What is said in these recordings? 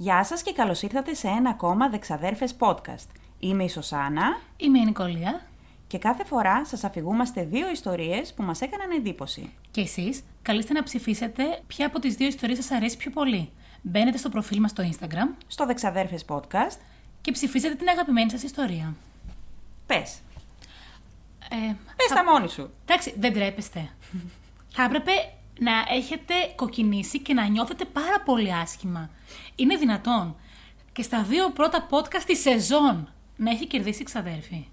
Γεια σας και καλώς ήρθατε σε ένα ακόμα Δεξαδέρφες podcast. Είμαι η Σωσάνα Είμαι η Νικολία και κάθε φορά σας αφηγούμαστε δύο ιστορίες που μας έκαναν εντύπωση. και εσείς καλείστε να ψηφίσετε ποια από τις δύο ιστορίες σας αρέσει πιο πολύ. Μπαίνετε στο προφίλ μας στο Instagram Στο Δεξαδέρφες podcast, και ψηφίσετε την αγαπημένη σας ιστορία. πες. Ε, Πες θα- τα μόνη σου. Εντάξει, δεν τρέπεστε. θα έπρεπε να έχετε κοκκινήσει και να νιώθετε πάρα πολύ άσχημα. Είναι δυνατόν. Και στα δύο πρώτα podcast της σεζόν να έχει κερδίσει ξαδέρφη.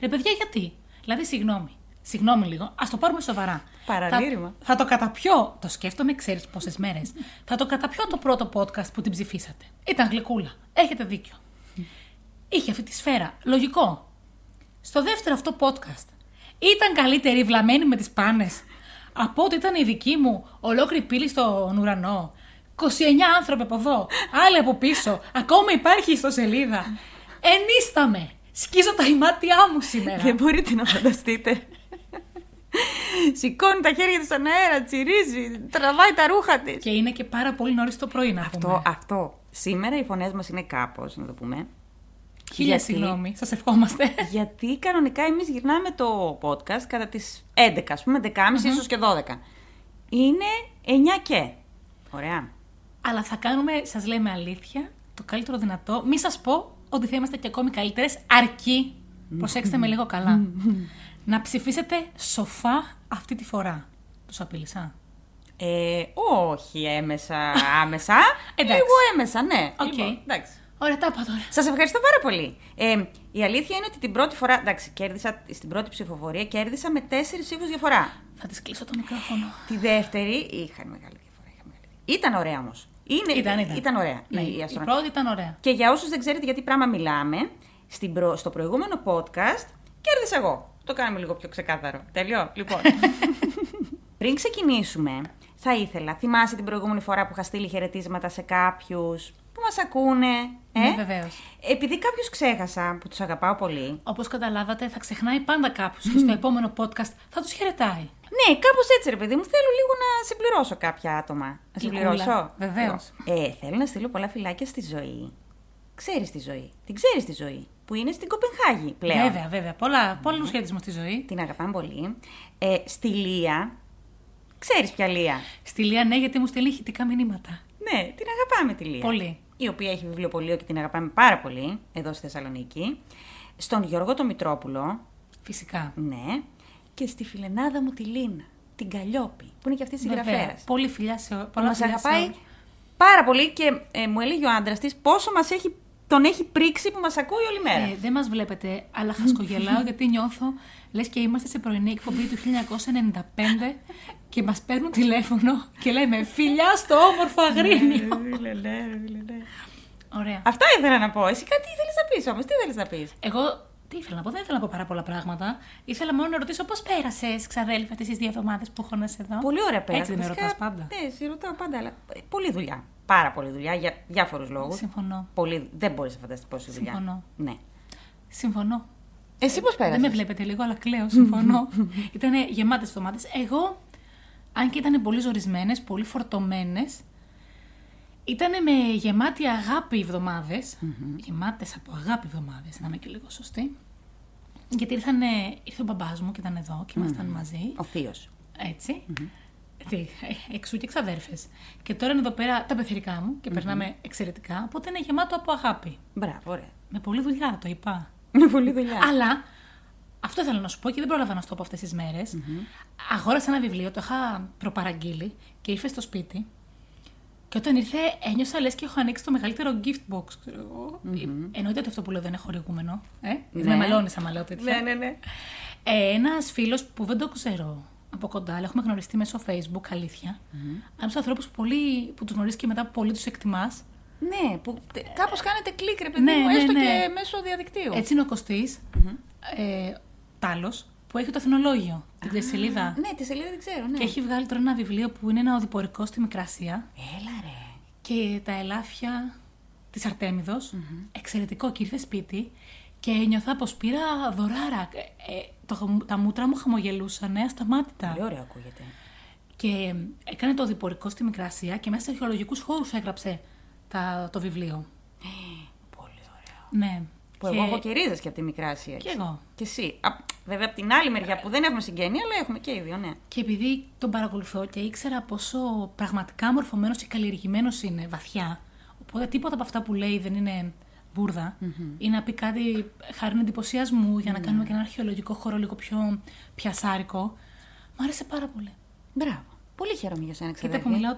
Ρε παιδιά, γιατί; Δηλαδή, συγγνώμη. Συγγνώμη λίγο, ας το πάρουμε σοβαρά. Παραλήρημα. Θα, θα το καταπιώ. Το σκέφτομαι, ξέρεις πόσες μέρες. θα το καταπιώ το πρώτο podcast που την ψηφίσατε. Ήταν γλυκούλα. Έχετε δίκιο. Είχε αυτή τη σφαίρα. Λογικό. Στο δεύτερο αυτό podcast ήταν καλύτερη βλαμμένη με τις πάνες; Από ότι ήταν η δική μου ολόκληρη πύλη στον ουρανό. 29 άνθρωποι από εδώ, άλλοι από πίσω, ακόμα υπάρχει στο σελίδα. Ενίσταμε. Σκίζω τα ημάτια μου σήμερα. Δεν μπορείτε να φανταστείτε. Σηκώνει τα χέρια της στον αέρα, τσιρίζει, τραβάει τα ρούχα της. Και είναι και πάρα πολύ νωρίς το πρωί να Αυτό, πούμε. αυτό. Σήμερα οι φωνές μας είναι κάπως, να το πούμε. Χίλια γιατί- συγγνώμη, σας ευχόμαστε. Γιατί κανονικά εμείς γυρνάμε το podcast κατά τις 11, ας πούμε, 10.30 ίσως και 12. Είναι 9 και. Ωραία. Αλλά θα κάνουμε, σας λέμε αλήθεια, το καλύτερο δυνατό. Μη σας πω ότι θα είμαστε και ακόμη καλύτερες, αρκεί, προσέξτε με λίγο καλά, να ψηφίσετε σοφά αυτή τη φορά. Τους απειλήσα. Ε, όχι έμεσα, άμεσα. Εντάξει. Λίγο έμμεσα, ναι. Οκ. Λοιπόν, εντάξει. Ωραία, τα είπα τώρα. Σας ευχαριστώ πάρα πολύ. Ε, η αλήθεια είναι ότι την πρώτη φορά. Εντάξει, κέρδισα στην πρώτη ψηφοφορία, κέρδισα με τέσσερις ψήφους διαφορά. Θα της κλείσω το μικρόφωνο. Τη δεύτερη είχα μεγάλη διαφορά. Είχα μεγάλη... Ήταν ωραία όμως. Είναι... Ήταν, ήταν. ωραία. Ναι, η η αστρονα- πρώτη ήταν ωραία. Και για όσους δεν ξέρετε γιατί πράγμα μιλάμε, στην προ... στο προηγούμενο podcast κέρδισα εγώ. Το κάναμε λίγο πιο ξεκάθαρο. Τέλειο. Λοιπόν. Πριν ξεκινήσουμε, θα ήθελα, θυμάσαι την προηγούμενη φορά που είχα στείλει χαιρετίσματα σε κάποιους που μας ακούνε; Ε; Ναι, βεβαίως. Επειδή κάποιου ξέχασα που τους αγαπάω πολύ. Όπως καταλάβατε, θα ξεχνάει πάντα κάποιος και στο επόμενο podcast θα τους χαιρετάει. Ναι, κάπως έτσι ρε παιδί μου. Θέλω λίγο να συμπληρώσω κάποια άτομα. Να Γλυκούλα, συμπληρώσω. βεβαίως. Ε, θέλω να στείλω πολλά φυλάκια στη ζωή. Ξέρεις τη ζωή. Την ξέρεις τη ζωή. Που είναι στην Κοπενχάγη πλέον. Βέβαια, βέβαια. Πολλά, πολλούς χαιρετισμούς στη ζωή. Την αγαπάμε πολύ. Ε, στη Λία. Ξέρεις ποια Λία; Στη Λία, ναι, γιατί μου στέλνει ηχητικά μηνύματα. Ναι, την αγαπάμε τη Λία. Πολύ. Η οποία έχει βιβλιοπωλείο και την αγαπάμε πάρα πολύ εδώ στη Θεσσαλονίκη. Στον Γιώργο το Μητρόπουλο. Φυσικά. Ναι. Και στη φιλενάδα μου τη Λίνα. Την Καλλιόπη. Που είναι και αυτή Βέβαια. συγγραφέας. Πολύ φιλιά σε όλα. που μας αγαπάει πάρα πολύ και ε, μου έλεγε ο άντρας της πόσο μας έχει, τον έχει πρίξει που μας ακούει όλη μέρα. Ε, δεν μας βλέπετε, αλλά χασκογελάω γιατί νιώθω λες και είμαστε σε πρωινή εκπομπή του 1995 και μας παίρνουν τηλέφωνο και λέμε φιλιά στο όμορφο αγρίνιο. Ωραία. Αυτά ήθελα να πω. Εσύ κάτι ήθελες να πεις όμως. Τι ήθελες να πεις; Εγώ τι ήθελα να πω, δεν ήθελα να πω πάρα πολλά πράγματα. Ήθελα μόνο να ρωτήσω πώς πέρασες, ξαδέλφια, αυτές τις δύο εβδομάδες που έχω να σε δω. Πολύ ωραία πέρα. Έτσι δεν με Βασικά, ρωτάς πάντα. Ναι, σε ρωτάω πάντα, αλλά ε, πολλή δουλειά. Πάρα πολλή δουλειά για διάφορους λόγους. Συμφωνώ. Πολύ, δεν μπορείς να φανταστείς πόση δουλειά. Συμφωνώ. Ναι. Συμφωνώ. Εσύ πώς πέρασες. Δεν με βλέπετε λίγο, αλλά κλαίω, συμφωνώ. ήταν γεμάτες εβδομάδε. Εγώ, αν και ήταν πολύ ζορισμένες, πολύ φορτωμένες, ήταν με γεμάτη αγάπη εβδομάδες, Γεμάτες από αγάπη εβδομάδε, να είμαι και λίγο σωστή. Γιατί ήρθανε, ήρθε ο μπαμπάς μου και ήταν εδώ και ήμασταν μαζί. Ο θείος. Έτσι. Τι, ε, εξού και ξαδέρφες. Και τώρα είναι εδώ πέρα τα πεθερικά μου και περνάμε εξαιρετικά. Οπότε είναι γεμάτο από αγάπη. Μπράβο, ωραία. Με πολλή δουλειά, το είπα. Είναι πολλή δουλειά. Αλλά αυτό θέλω να σου πω και δεν πρόλαβα να σου το πω αυτές τις μέρες. Αγόρασα ένα βιβλίο, το είχα προπαραγγείλει και ήρθε στο σπίτι. Και όταν ήρθε, ένιωσα λες και έχω ανοίξει το μεγαλύτερο gift box, ξέρω εγώ. Εννοείται ότι αυτό που λέω δεν είναι χορηγούμενο. Ε; Ναι. Με μαλώνεις άμα λέω τέτοια. ναι, ναι, ναι. Ε, Ένας φίλος που δεν το ξέρω από κοντά, αλλά έχουμε γνωριστεί μέσω Facebook, αλήθεια. Από τους ανθρώπους που, πολύ- που τους γνωρίζεις και μετά πολύ τους εκτιμάς. Ναι, που κάπως κάνετε κλικ, ρε παιδί Ναι, μου, ναι, έστω ναι. και μέσω διαδικτύου. Έτσι είναι ο Κωστής, ε, Τάλος, που έχει το Αθηνολόγιο, την σελίδα. Ναι, τη σελίδα δεν ξέρω, ναι. Και έχει βγάλει τώρα ένα βιβλίο που είναι ένα οδηπορικό στη Μικρασία Έλα ρε. και τα ελάφια της αρτεμιδος Εξαιρετικό και ήρθε σπίτι και νιώθα πως πήρα δωράρα. Ε, ε, το, τα μούτρα μου χαμογελούσαν ασταμάτητα. Πολύ ωραίο ακούγεται. Και έκανε το οδηπορικό στη Μικρασία και μέσα σε αρχαιολογικούς χώρους έγραψε τα, το βιβλίο. Πολύ ωραίο. Ναι. Που εγώ έχω και ρίζες και από τη Μικρά Ασία. Και εγώ. Και εσύ. Α, βέβαια από την άλλη μεριά που δεν έχουμε συγγένεια, αλλά έχουμε και οι δύο, ναι. Και επειδή τον παρακολουθώ και ήξερα πόσο πραγματικά μορφωμένος και καλλιεργημένος είναι βαθιά, οπότε τίποτα από αυτά που λέει δεν είναι μπουρδα, ή να πει κάτι χάρη εντυπωσιασμού για να κάνουμε και ένα αρχαιολογικό χώρο λίγο πιο πιασάρικο. Μ' άρεσε πάρα πολύ. Μπράβο. Πολύ χαίρομαι για σένα, Κοίτα ξαδέρφη. που μιλάω,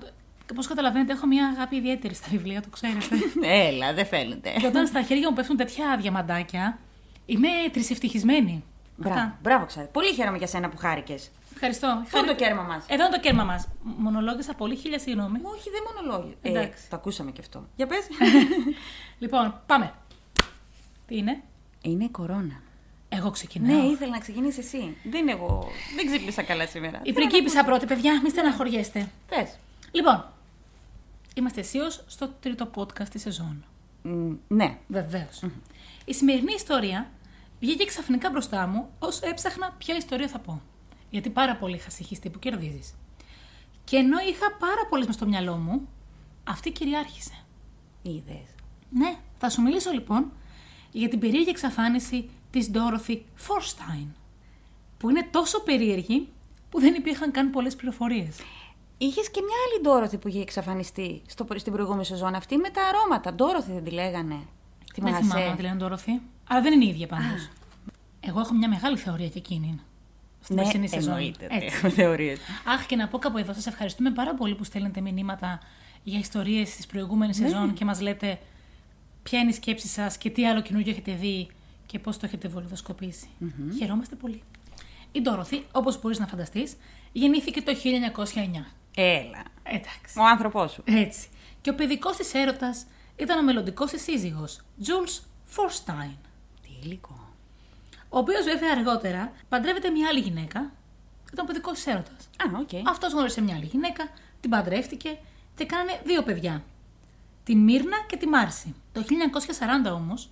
Πώ καταλαβαίνετε, έχω μια αγάπη ιδιαίτερη στα βιβλία, το ξέρετε. Έλα, δεν φαίνεται. και όταν στα χέρια μου πέφτουν τέτοια διαμαντάκια, είμαι τρισευτυχισμένη. Μπράβο, Αυτά. μπράβο ξαδέρφη. Πολύ χαίρομαι για σένα που χάρηκες. Ευχαριστώ. Πού είναι το κέρμα μας; Εδώ είναι το κέρμα μας. Μονολόγησα πολύ, χίλια συγγνώμη. Όχι, δεν μονολόγιο. Ε, Εντάξει. το ακούσαμε και αυτό. Για πες. Λοιπόν, πάμε. Τι είναι, είναι η κορώνα. Εγώ ξεκινάω. Ναι, ήθελα να ξεκινήσεις εσύ. Δεν εγώ. Δεν ξύπνησα καλά σήμερα. Η πριγκίπισσα πρώτη, παιδιά, μην στεναχωριέστε. Πες. Λοιπόν, είμαστε αισίως στο τρίτο podcast της σεζόν. Μ, Ναι. Βεβαίως. Η σημερινή ιστορία βγήκε ξαφνικά μπροστά μου όσο έψαχνα ποια ιστορία θα πω. Γιατί πάρα πολύ είχα συγχυστεί που κερδίζεις. Και ενώ είχα πάρα πολλές μες στο μυαλό μου, αυτή κυριάρχησε. Είδες. Ναι, θα σου μιλήσω λοιπόν για την περίεργη εξαφάνιση της Dorothy Forstein, που είναι τόσο περίεργη που δεν υπήρχαν καν πολλές πληροφορίες. Είχες και μια άλλη Ντόροθι που είχε εξαφανιστεί στο, στην προηγούμενη σεζόν. Αυτή με τα αρώματα. Ντόροθι δεν τη λέγανε. Δεν Θυμάσαι. θυμάμαι να τη λένε Dorothy, αλλά δεν είναι η ίδια πάντως. Εγώ έχω μια μεγάλη θεωρία για εκείνη. Στην Ναι, περσινή σεζόν. εννοείται. ότι Έτσι. Έχουμε θεωρίες. Αχ, και να πω κάπου εδώ, σας ευχαριστούμε πάρα πολύ που στέλνετε μηνύματα για ιστορίες της προηγούμενης Ναι. σεζόν και μας λέτε ποια είναι η σκέψη σας και τι άλλο καινούργιο έχετε δει και πώς το έχετε βολιδοσκοπήσει. Χαιρόμαστε πολύ. Η Ντόροθι, όπως μπορείς να φανταστείς, γεννήθηκε το 1909. Έλα. Εντάξει. Ο άνθρωπός σου. Έτσι. Και ο παιδικός της έρωτας ήταν ο μελλοντικός της σύζυγος, Jules Forstein. Τι υλικό. Ο οποίος βέβαια αργότερα παντρεύεται μια άλλη γυναίκα, ήταν ο παιδικός της έρωτας. Α, οκ. Αυτός γνώρισε μια άλλη γυναίκα, την παντρεύτηκε και κάνανε δύο παιδιά. Την Μύρνα και τη Μάρση. Το 1940 όμως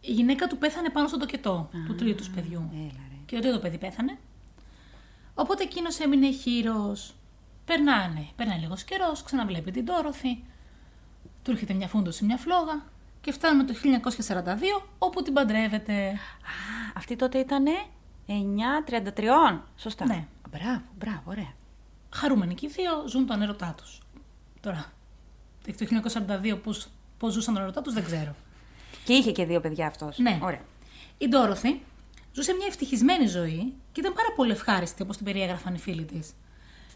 η γυναίκα του πέθανε πάνω στο τοκετό του τρίτου παιδιού. Έλα, ρε. Και το τρίτο παιδί πέθανε. Οπότε εκείνος έμεινε χείρος. Περνάνε, περνάει λίγος καιρός, ξαναβλέπει την Τόροθη. Του έρχεται μια φούντωση, μια φλόγα. Και φτάνουμε το 1942 όπου την παντρεύεται. Α, αυτή τότε ήταν 9-33. Σωστά. Ναι. Μπράβο, μπράβο, ωραία. χαρούμενοι και οι δύο ζουν τον έρωτά τους. Τώρα, το 1942 πώς, πώς ζούσαν τον έρωτά τους δεν ξέρω. Και είχε και δύο παιδιά αυτός. Ναι. Ωραία. Η Ντόροθι ζούσε μια ευτυχισμένη ζωή και ήταν πάρα πολύ ευχάριστη όπως την περιέγραφαν οι φίλοι της.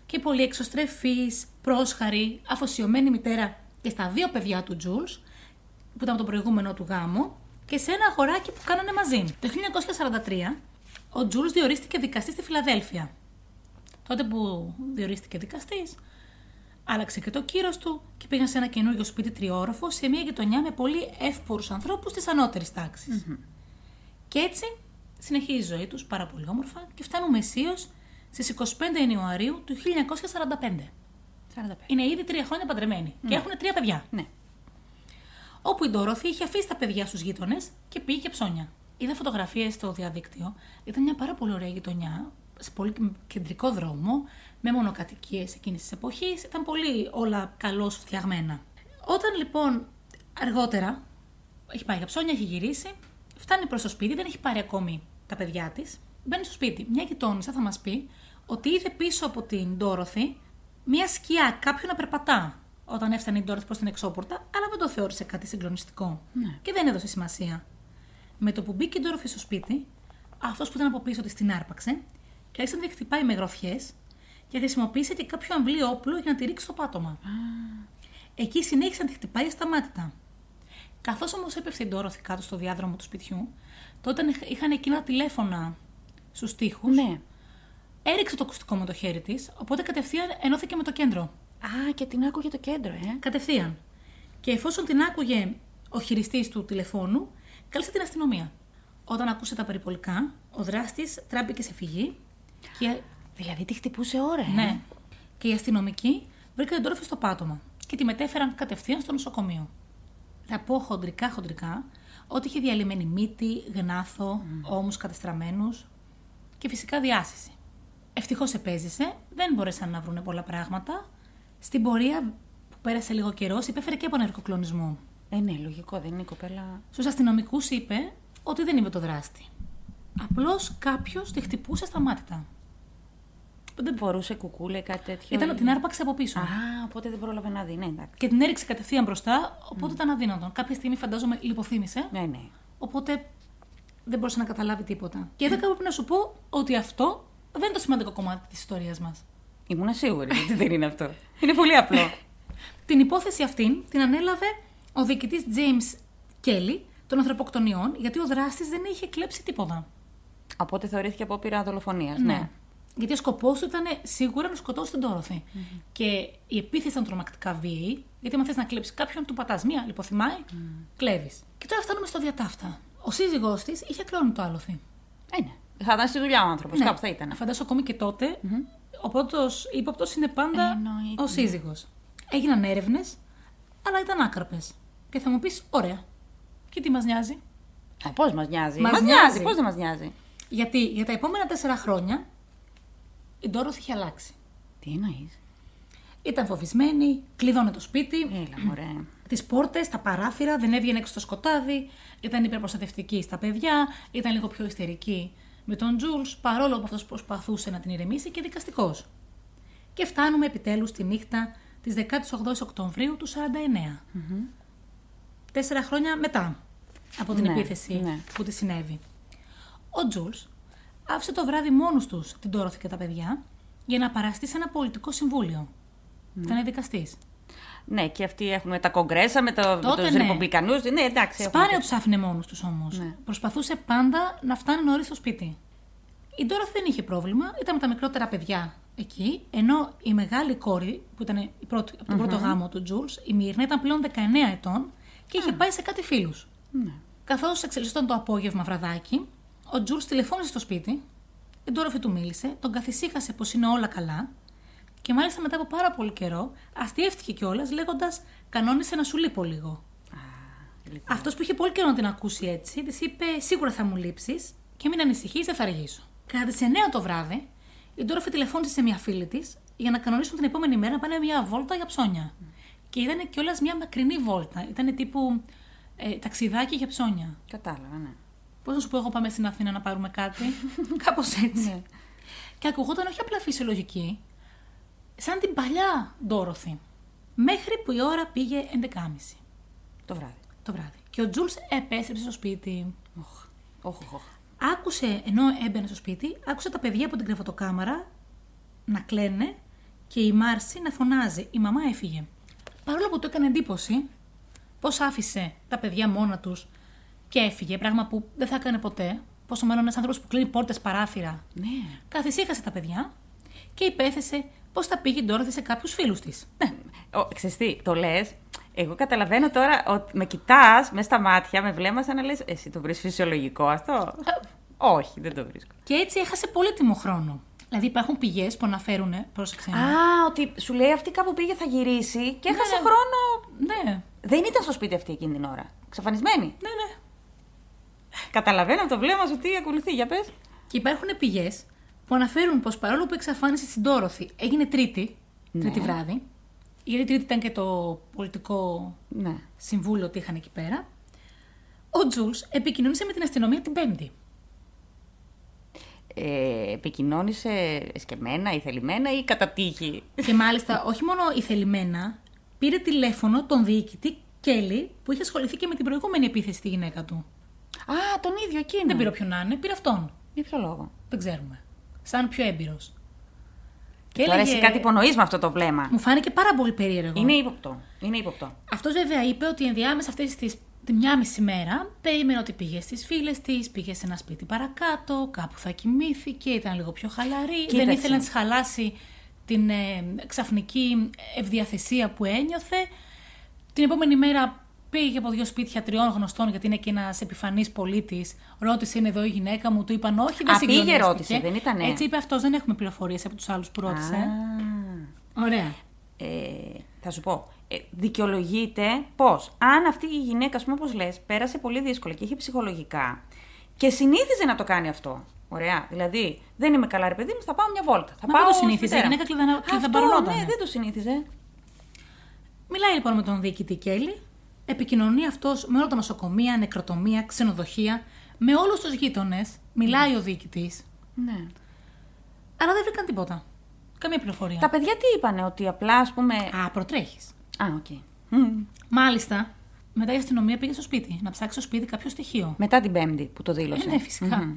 Και πολύ εξωστρεφής, πρόσχαρη, αφοσιωμένη μητέρα και στα δύο παιδιά του Τζούλς, που ήταν από τον προηγούμενο του γάμο, και σε ένα αγοράκι που κάνανε μαζί. Το 1943, ο Τζούλς διορίστηκε δικαστής στη Φιλαδέλφια. Τότε που διορίστηκε δικαστής, άλλαξε και το κύρος του και πήγαν σε ένα καινούριο σπίτι τριόροφο σε μια γειτονιά με πολύ εύπορους ανθρώπους της ανώτερης τάξης. Και έτσι συνεχίζει η ζωή τους πάρα πολύ όμορφα και φτάνουμε αισίως στις 25 Ιανουαρίου του 1945. 45. Είναι ήδη τρία χρόνια παντρεμένοι και έχουν τρία παιδιά. Ναι. Όπου η Ντόροθι είχε αφήσει τα παιδιά στους γείτονες και πήγε και ψώνια. Είδα φωτογραφίες στο διαδίκτυο. Ήταν μια πάρα πολύ ωραία γειτονιά, σε πολύ κεντρικό δρόμο, με μονοκατοικίες εκείνης της εποχής. Ήταν πολύ όλα καλώς φτιαγμένα. Όταν λοιπόν αργότερα έχει πάει για ψώνια, έχει γυρίσει, φτάνει προς το σπίτι, δεν έχει πάρει ακόμη τα παιδιά της. Μπαίνει στο σπίτι. Μια γειτόνισσα θα μας πει ότι είδε πίσω από την Ντόροθι μια σκιά, κάποιον να περπατά όταν έφτανε η Ντόροθι προς την εξώπορτα, αλλά δεν το θεώρησε κάτι συγκλονιστικό. Και δεν έδωσε σημασία. Με το που μπήκε η Ντόροθι στο σπίτι, αυτός που ήταν από πίσω της την άρπαξε και άρχισε να τη χτυπάει με γροθιές και χρησιμοποίησε και κάποιο αμβλή όπλο για να τη ρίξει στο πάτωμα. Εκεί συνέχισε να τη χτυπάει ασταμάτητα. Καθώς όμως έπεφτε η Ντόροθι κάτω στο διάδρομο του σπιτιού, τότε είχαν εκείνα τηλέφωνα στους τοίχους. Ναι. Έριξε το ακουστικό με το χέρι της, οπότε κατευθείαν ενώθηκε με το κέντρο. Α, και την άκουγε το κέντρο, ε. Κατευθείαν. Και εφόσον την άκουγε ο χειριστής του τηλεφώνου, κάλεσε την αστυνομία. Όταν ακούσε τα περιπολικά, ο δράστης τράπηκε σε φυγή και, Δηλαδή τη χτυπούσε ώρα, ε. ναι, και οι αστυνομικοί βρήκαν την Ντόροθι στο πάτωμα και τη μετέφεραν κατευθείαν στο νοσοκομείο. Θα πω χοντρικά χοντρικά ότι είχε διαλυμένη μύτη, γνάθο, mm. ώμους κατεστραμμένους και φυσικά διάσηση. Ευτυχώς επέζησε, δεν μπόρεσαν να βρουν πολλά πράγματα. Στην πορεία που πέρασε λίγο καιρός, υπέφερε και από νερκοκλονισμό. Ε, ναι, λογικό, δεν είναι η κοπέλα. Στους αστυνομικούς είπε ότι δεν είπε το δράστη. Απλώς κάποιος τη χτυπούσε στα μάτια. Δεν φορούσε κουκούλε, κάτι τέτοιο. Ήταν, την άρπαξε από πίσω. Α, οπότε δεν πρόλαβε να δει, ναι, εντάξει. Και την έριξε κατευθείαν μπροστά, οπότε ήταν αδύνατον. Κάποια στιγμή φαντάζομαι λιποθύμησε. Ναι, ναι. Οπότε δεν μπορούσε να καταλάβει τίποτα. Και εδώ κάπου να σου πω ότι αυτό δεν είναι το σημαντικό κομμάτι της ιστορίας μας. Ήμουν σίγουρη ότι δεν είναι αυτό. Είναι πολύ απλό. Την υπόθεση αυτήν την ανέλαβε ο διοικητής James Kelly των ανθρωποκτονιών, γιατί ο δράστης δεν είχε κλέψει τίποτα. Οπότε θεωρήθηκε απόπειρα δολοφονίας. Ναι. Γιατί ο σκοπός του ήταν σίγουρα να σκοτώσει την ντορθη Και η επίθεση ήταν τρομακτικά βίαιη, γιατί αν θες να κλέψεις κάποιον, του πατάς μία, λιποθυμάει, mm. κλέβεις. Και τώρα φτάνουμε στο διατάφτα. Ο σύζυγός της είχε κλώνει το άλοθη. Ε, ναι. Θα ήταν στη δουλειά ο άνθρωπος, Ναι. κάπου θα ήταν. Φαντάσου ακόμη και τότε, ο πρώτος ύποπτος είναι πάντα Εννοείται. ο σύζυγος. Έγιναν έρευνες, αλλά ήταν άκραπε. Και θα μου πεις, ωραία. Και τι μας νοιάζει; Πώς μας νοιάζει; Μας Μας νοιάζει. νοιάζει, πώς δεν μας νοιάζει; Γιατί για τα επόμενα τέσσερα χρόνια η Ντόροθ είχε αλλάξει. Τι εννοείς; Ήταν φοβισμένη, κλειδώνε το σπίτι, Έλα, μωρέ. Τις πόρτες, τα παράθυρα, δεν έβγαινε έξω στο σκοτάδι, ήταν υπερπροστατευτική στα παιδιά, ήταν λίγο πιο ιστερική με τον Τζούλς, παρόλο που αυτός προσπαθούσε να την ηρεμήσει και δικαστικός. Και φτάνουμε επιτέλους τη νύχτα της 18 Οκτωβρίου του 49. Τέσσερα χρόνια μετά από την Ναι, επίθεση ναι. που τη συνέβη. Ο Τζούλς άφησε το βράδυ μόνος τους την Τόροθη και τα παιδιά για να παραστεί σε ένα πολιτικό συμβούλιο. Ήταν δικαστής. Ναι, και αυτοί έχουν τα κογκρέσα με, το, με Τότε τους ναι. Ρεπουμπλικανούς. Ναι, εντάξει. έχουν Σπάνια και- τους άφηνε μόνο τους όμως. Ναι. Προσπαθούσε πάντα να φτάνει νωρίς στο σπίτι. Η Ντόροθ δεν είχε πρόβλημα, ήταν με τα μικρότερα παιδιά εκεί, ενώ η μεγάλη κόρη, που ήταν η πρώτη, από τον πρώτο γάμο του Τζούλς, η Μύρνα, ήταν πλέον 19 ετών και είχε πάει σε κάτι φίλους. Ναι. Καθώς εξελισσόταν το απόγευμα βραδάκι, ο Τζούλς τηλεφώνησε στο σπίτι, η Ντόροφη του μίλησε, τον καθησύχασε πως είναι όλα καλά και μάλιστα μετά από πάρα πολύ καιρό αστείευτηκε κιόλας λέγοντας: Κανόνισε να σου λείπω λίγο. λοιπόν. Αυτός που είχε πολύ καιρό να την ακούσει έτσι, της είπε: Σίγουρα θα μου λείψεις και μην ανησυχείς, δεν θα αργήσω. Κατά τις 9 το βράδυ, η Ντόροφη τηλεφώνησε σε μια φίλη της για να κανονίσουν την επόμενη μέρα να πάνε μια βόλτα για ψώνια. Και ήταν κιόλας μια μακρινή βόλτα. Ήταν τύπου ε, ταξιδάκι για ψώνια. Κατάλαβα, ναι. Πώς να σου πω, εγώ πάμε στην Αθήνα να πάρουμε κάτι. Κάπως έτσι. Ναι. Και ακουγόταν όχι απλά φυσιολογική, σαν την παλιά Ντόροθι. Μέχρι που η ώρα πήγε 11.30 Το βράδυ. το βράδυ. Και ο Τζούλς επέστρεψε στο σπίτι. Οχ, οχ, οχ, οχ. Άκουσε, ενώ έμπαινε στο σπίτι, άκουσε τα παιδιά από την κρεβατοκάμαρα να κλαίνε και η Μάρση να φωνάζει. Η μαμά έφυγε. Παρόλο που του έκανε εντύπωση πώς άφησε τα παιδιά μόνα τους και έφυγε, πράγμα που δεν θα έκανε ποτέ, πόσο μάλλον ένας άνθρωπος που κλείνει πόρτες παράθυρα. Ναι. Καθησύχασε τα παιδιά και υπέθεσε πώ θα πήγε η Ντόροθι σε κάποιους φίλους της. Ναι. Ο, ξέρεις τι, το λες. Εγώ καταλαβαίνω τώρα ότι με κοιτάς μες στα μάτια, με βλέμμα σαν να λες: Εσύ το βρίσκει φυσιολογικό αυτό; Όχι, δεν το βρίσκω. Και έτσι έχασε πολύτιμο χρόνο. Δηλαδή υπάρχουν πηγές που αναφέρουν. Πρόσεξε. Α, ότι σου λέει αυτή κάπου πήγε, θα γυρίσει και έχασε ναι. χρόνο. ναι, Δεν ήταν στο σπίτι αυτή εκείνη την ώρα. Ξαφανισμένη. ναι, ναι. Καταλαβαίνω από το βλέμμα σου τι ακολουθεί, για πες. Και υπάρχουν πηγές που αναφέρουν πως παρόλο που η εξαφάνιση στην Τόροθη έγινε Τρίτη, Ναι. Τρίτη βράδυ, γιατί Τρίτη ήταν και το πολιτικό Ναι. συμβούλιο ότι είχαν εκεί πέρα, ο Τζούλς επικοινωνήσε με την αστυνομία την Πέμπτη. Ε, επικοινώνησε εσκεμμένα ή θελημένα ή κατά τύχη; και μάλιστα όχι μόνο η θελημένα, πήρε τηλέφωνο τον διοικητή Κέλλη που είχε ασχοληθεί και με την προηγούμενη επίθεση στη γυναίκα του. Α, τον ίδιο εκείνο. Δεν πήρε όποιον να είναι, πήρε αυτόν. Για ποιο λόγο; Δεν ξέρουμε. Σαν πιο έμπειρος. Και Τώρα εσύ κάτι υπονοείς με αυτό το βλέμμα. Μου φάνηκε πάρα πολύ περίεργο. Είναι ύποπτο. Είναι ύποπτο. Αυτός βέβαια είπε ότι ενδιάμεσα αυτές τις τη μια μισή μέρα περίμενε ότι πήγε στις φίλες της, πήγε σε ένα σπίτι παρακάτω, κάπου θα κοιμήθηκε, ήταν λίγο πιο χαλαρή. Κοίταξε. Δεν ήθελε να της χαλάσει την ε, ξαφνική ευδιαθεσία που ένιωθε. Την επόμενη μέρα πήγε από δύο σπίτια τριών γνωστών, γιατί είναι και ένας επιφανής πολίτης. Ρώτησε, είναι εδώ η γυναίκα μου, του είπαν όχι, δεν Α, πήγε, συγκλονίστηκε. ρώτησε, δεν ήτανε. Έτσι είπε αυτός, δεν έχουμε πληροφορίες από τους άλλους που ρώτησε. Α, Ωραία. ε, θα σου πω. Ε, δικαιολογείται πώς, αν αυτή η γυναίκα, ας πούμε, όπως λες, πέρασε πολύ δύσκολα και είχε ψυχολογικά και συνήθιζε να το κάνει αυτό. Ωραία. Δηλαδή, δεν είμαι καλά, ρε παιδί μου, θα πάω μια βόλτα. Θα Μα πάω δεν το στη συνήθιζε, μητέρα η γυναίκα μου. κλειδανα- Αυτό, κλειδαμπαρωνόταν. Ναι, δεν το συνήθιζε. Μιλάει λοιπόν με τον διοικητή Κέλλη, επικοινωνεί αυτός με όλα τα νοσοκομεία, νεκροτομεία, ξενοδοχεία, με όλους τους γείτονες. Μιλάει ο διοικητής. Ναι. Αλλά δεν βρήκαν τίποτα. Καμία πληροφορία. Τα παιδιά τι είπανε, ότι απλά ας πούμε. Α, προτρέχεις. Α, οκ. Μμμ. Μάλιστα, μετά η αστυνομία πήγε στο σπίτι να ψάξει στο σπίτι κάποιο στοιχείο. Μετά την Πέμπτη που το δήλωσε. Ε, ναι, φυσικά. Μμμ.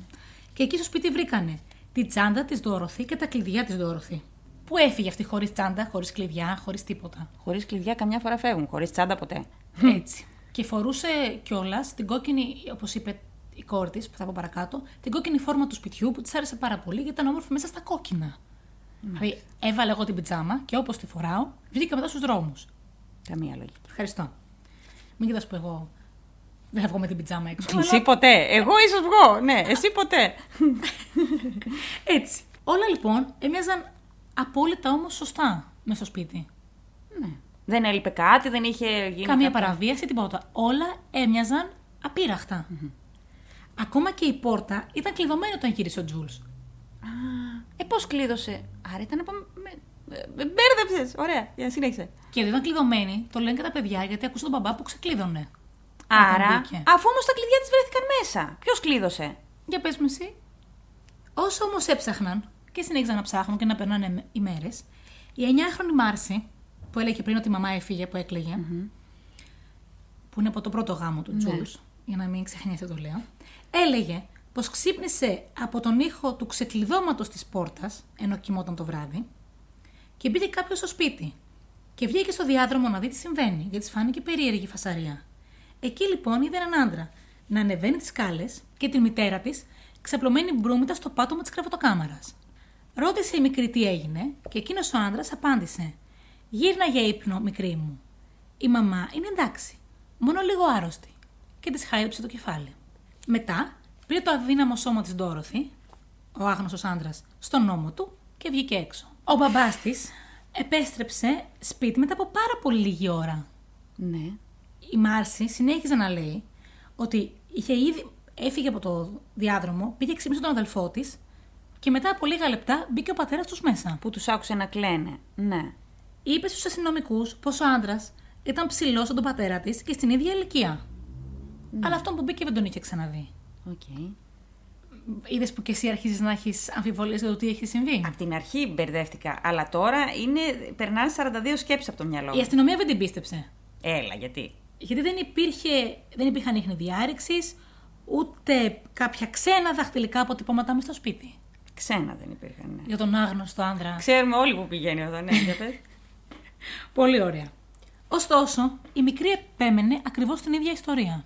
Και εκεί στο σπίτι βρήκανε τη τσάντα της Ντόροθι και τα κλειδιά της Ντόροθι. Πού έφυγε αυτή χωρίς τσάντα, χωρίς κλειδιά, χωρίς τίποτα; Χωρίς κλειδιά καμιά φορά φεύγουν, χωρίς τσάντα ποτέ. Έτσι. Και φορούσε κιόλας την κόκκινη, όπως είπε η κόρη τη, που θα πω παρακάτω, την κόκκινη φόρμα του σπιτιού που της άρεσε πάρα πολύ γιατί ήταν όμορφη μέσα στα κόκκινα. Δηλαδή, έβαλε εγώ την πιτζάμα και όπως τη φοράω, βγήκα μετά στους δρόμους. Καμία λογική. Ευχαριστώ. Μην κοιτάς που εγώ δεν θα βγω με την πιτζάμα έξω. Εσύ ποτέ. Εγώ ίσως βγω. Ναι, εσύ ποτέ. Έτσι. Όλα λοιπόν έμοιαζαν απόλυτα όμως σωστά μέσα στο σπίτι. ναι. Δεν έλειπε κάτι, δεν είχε γίνει. Καμία κάποιο- παραβίαση, τίποτα. Όλα έμοιαζαν απείραχτα. Ακόμα και η πόρτα ήταν κλειδωμένη όταν γύρισε ο Τζούλς. Ε, πώς κλείδωσε; Άρα ήταν από. Με... με μπέρδεψες. Ωραία, για συνέχισε. Και δεν ήταν κλειδωμένη, το λένε και τα παιδιά, γιατί ακούσαν τον μπαμπά που ξεκλείδωνε. Άρα, Όταν μπήκε. αφού όμως τα κλειδιά της βρέθηκαν μέσα. Ποιος κλείδωσε; Για πες μου εσύ. Όσο όμως έψαχναν και συνέχιζαν να ψάχνουν και να περνάνε ημέρε, η 9χρονη Μάρση, που έλεγε πριν ότι η μαμά έφυγε, που εκλαιγε που είναι από το πρώτο γάμο του Τζούλς, για να μην ξεχνιέται το λέω, έλεγε πως ξύπνησε από τον ήχο του ξεκλειδώματος της πόρτας, ενώ κοιμόταν το βράδυ, και μπήκε κάποιος στο σπίτι. Και βγήκε στο διάδρομο να δει τι συμβαίνει, γιατί της φάνηκε περίεργη η φασαρία. Εκεί λοιπόν είδε έναν άντρα να ανεβαίνει τις σκάλες και τη μητέρα της ξαπλωμένη μπρούμητα στο πάτωμα της κρεβατοκάμαρας. Ρώτησε η μικρή τι έγινε και εκείνος ο άντρας απάντησε: Γύρνα για ύπνο, μικρή μου. Η μαμά είναι εντάξει, μόνο λίγο άρρωστη. Και της χάιδεψε το κεφάλι. Μετά πήρε το αδύναμο σώμα της Ντόροθη, ο άγνωστος άντρας, στον νόμο του και βγήκε έξω. Ο μπαμπάς της επέστρεψε σπίτι μετά από πάρα πολύ λίγη ώρα. Ναι. Η Μάρση συνέχιζε να λέει ότι είχε ήδη έφυγε από το διάδρομο, πήγε ξύπνησε τον αδελφό της και μετά από λίγα λεπτά μπήκε ο πατέρας τους μέσα. Που τους άκουσε να κλαίνε. Ναι. Είπε στους αστυνομικούς πως ο άντρας ήταν ψηλός σαν τον πατέρα της και στην ίδια ηλικία. Αλλά αυτόν που μπήκε δεν τον είχε ξαναδεί. Οκ. Είδες που και εσύ αρχίζεις να έχεις αμφιβολίες για το τι έχει συμβεί; Από την αρχή μπερδεύτηκα, αλλά τώρα είναι, περνάνε 42 σκέψεις από το μυαλό Η μου. αστυνομία δεν την πίστεψε. Έλα, γιατί; Γιατί δεν, υπήρχε, δεν υπήρχαν ίχνη διάρρηξης, ούτε κάποια ξένα δαχτυλικά αποτυπώματα μέσα στο σπίτι. Ξένα δεν υπήρχαν. Ναι. Για τον άγνωστο άνδρα. Ξέρουμε όλοι που πηγαίνει εδώ, ναι, για πες. Πολύ ωραία. Ωστόσο, η μικρή επέμενε ακριβώς την ίδια ιστορία.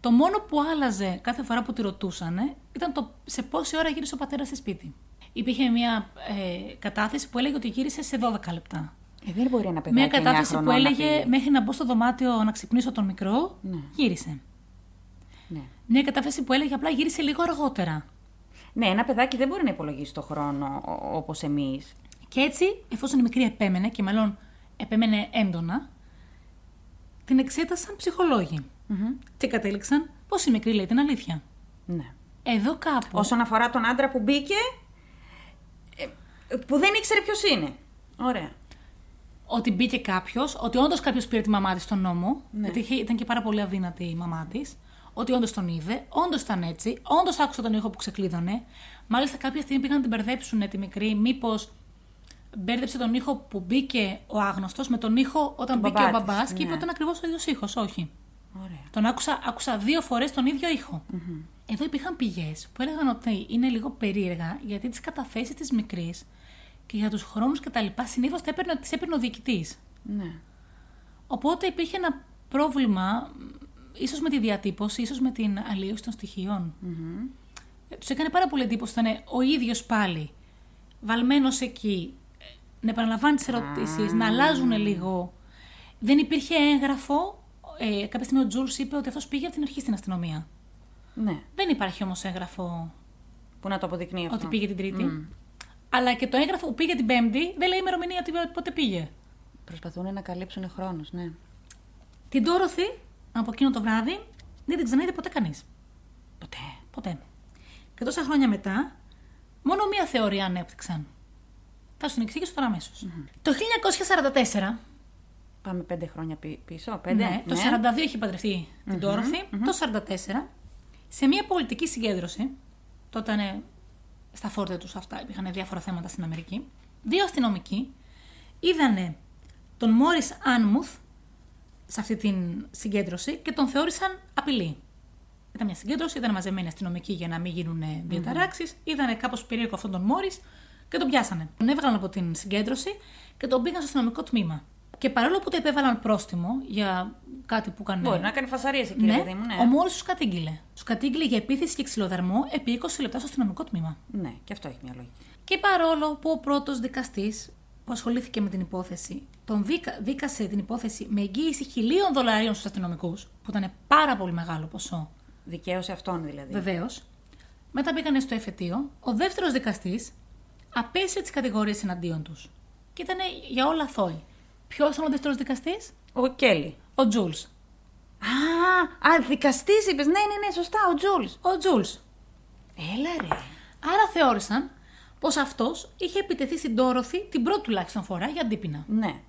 Το μόνο που άλλαζε κάθε φορά που τη ρωτούσαν ήταν το σε πόση ώρα γύρισε ο πατέρας στη σπίτι. Υπήρχε μια ε, κατάθεση που έλεγε ότι γύρισε σε 12 λεπτά. Ε, δεν μπορεί ένα παιδί Μια κατάθεση που έλεγε μέχρι να μπω στο δωμάτιο να ξυπνήσω τον μικρό, Ναι. γύρισε. Ναι. Μια κατάθεση που έλεγε απλά γύρισε λίγο αργότερα. Ναι, ένα παιδάκι δεν μπορεί να υπολογίσει το χρόνο όπως εμείς. Και έτσι, εφόσον η μικρή επέμενε και μάλλον επέμενε έντονα, την εξέτασαν ψυχολόγοι. Και κατέληξαν πως η μικρή λέει την αλήθεια. Ναι. Εδώ κάπου. Όσον αφορά τον άντρα που μπήκε, ε, που δεν ήξερε ποιος είναι. Ωραία. Ότι μπήκε κάποιος, ότι όντως κάποιος πήρε τη μαμά της στον νόμο, Ναι. γιατί είχε- ήταν και πάρα πολύ αδύνατη η μαμά της, ότι όντως τον είδε, όντως ήταν έτσι, όντως άκουσε τον ήχο που ξεκλείδωνε. Μάλιστα, κάποια στιγμή πήγαν να την μπερδέψουν τη μικρή, μήπως μπέρδεψε τον ήχο που μπήκε ο άγνωστος με τον ήχο όταν Του μπήκε ο μπαμπάς της, μπαμπάς και είπε ναι. ότι ήταν ακριβώς ο ίδιος ήχος. Όχι. Ωραία. Τον άκουσα, άκουσα δύο φορές τον ίδιο ήχο. Εδώ υπήρχαν πηγές που έλεγαν ότι είναι λίγο περίεργα γιατί τις καταθέσεις της μικρής και για τους χρόνους κτλ. συνήθως τις έπαιρνε ο διοικητής. Ναι. Οπότε υπήρχε ένα πρόβλημα, μ, ίσως με τη διατύπωση, ίσως με την αλλίωση των στοιχειων Ε, Τους έκανε πάρα πολύ εντύπωση, ήταν ο ίδιος πάλι, βαλμένος εκεί, ε, να επαναλαμβάνει τις ερωτήσεις, να αλλάζουν λίγο. Δεν υπήρχε έγγραφο, ε, κάποια στιγμή ο Τζούλς είπε ότι αυτός πήγε από την αρχή στην αστυνομία. ναι. Δεν υπάρχει όμως έγγραφο Που να το αποδεικνύει αυτό. ότι πήγε την Τρίτη. Αλλά και το έγγραφο που πήγε την Πέμπτη δεν λέει ημερομηνία τι- πότε πήγε. Προσπαθούν να καλύψουν χρόνους, ναι. Την Τόροθη, από εκείνο το βράδυ, δεν την ξαναείδε ποτέ κανείς. Ποτέ. Ποτέ. Και τόσα χρόνια μετά, μόνο μία θεωρία ανέπτυξαν. Θα σου την εξηγήσω τώρα αμέσως. Το 1944, Πάμε πέντε χρόνια πι- πίσω. Πέντε. Ναι, το 42 είχε παντρευτεί την Ντόροφη, το 44 σε μια πολιτική συγκέντρωση. Τότε ήταν στα φόρτε τους αυτά, υπήρχαν διάφορα θέματα στην Αμερική. Δύο αστυνομικοί είδανε τον Μόρις Άνμουθ σε αυτή την συγκέντρωση και τον θεώρησαν απειλή. Ήταν μια συγκέντρωση, ήταν μαζεμένοι αστυνομικοί για να μην γίνουν διαταράξεις. Είδανε κάπως περίεργο αυτόν τον Μόρις και τον πιάσανε. Τον έβγαλαν από την συγκέντρωση και τον πήγαν στο αστυνομικό τμήμα. Και παρόλο που το επέβαλαν πρόστιμο για κάτι που έκανε. Μπορεί να κάνει φασαρίες εκεί, ναι, ρε παιδί μου. Ναι. ο Μόρις τους κατήγγειλε. Τους κατήγγειλε για επίθεση και ξυλοδαρμό επί 20 λεπτά στο αστυνομικό τμήμα. ναι, και αυτό έχει μια λογική. Και παρόλο που ο πρώτος δικαστής που ασχολήθηκε με την υπόθεση τον δίκα, δίκασε την υπόθεση με εγγύηση χιλίων δολαρίων στους αστυνομικούς, που ήταν πάρα πολύ μεγάλο ποσό, Δικαίωσε αυτόν δηλαδή. βεβαίως, μετά πήγανε στο εφετείο, ο δεύτερος δικαστής απέσυρε τις κατηγορίες εναντίον τους. Και ήταν για όλα αθώοι. Ποιος ήταν ο δεύτερος δικαστής, Ο Κέλλη. ο Τζούλς. Α, α δικαστής είπες. Ναι, ναι, ναι, σωστά, ο Τζούλς. Ο Τζούλς. Έλα ρε. Άρα θεώρησαν πως αυτός είχε επιτεθεί στην Τόροθη την πρώτη τουλάχιστον φορά για αντίπεινα. Ναι.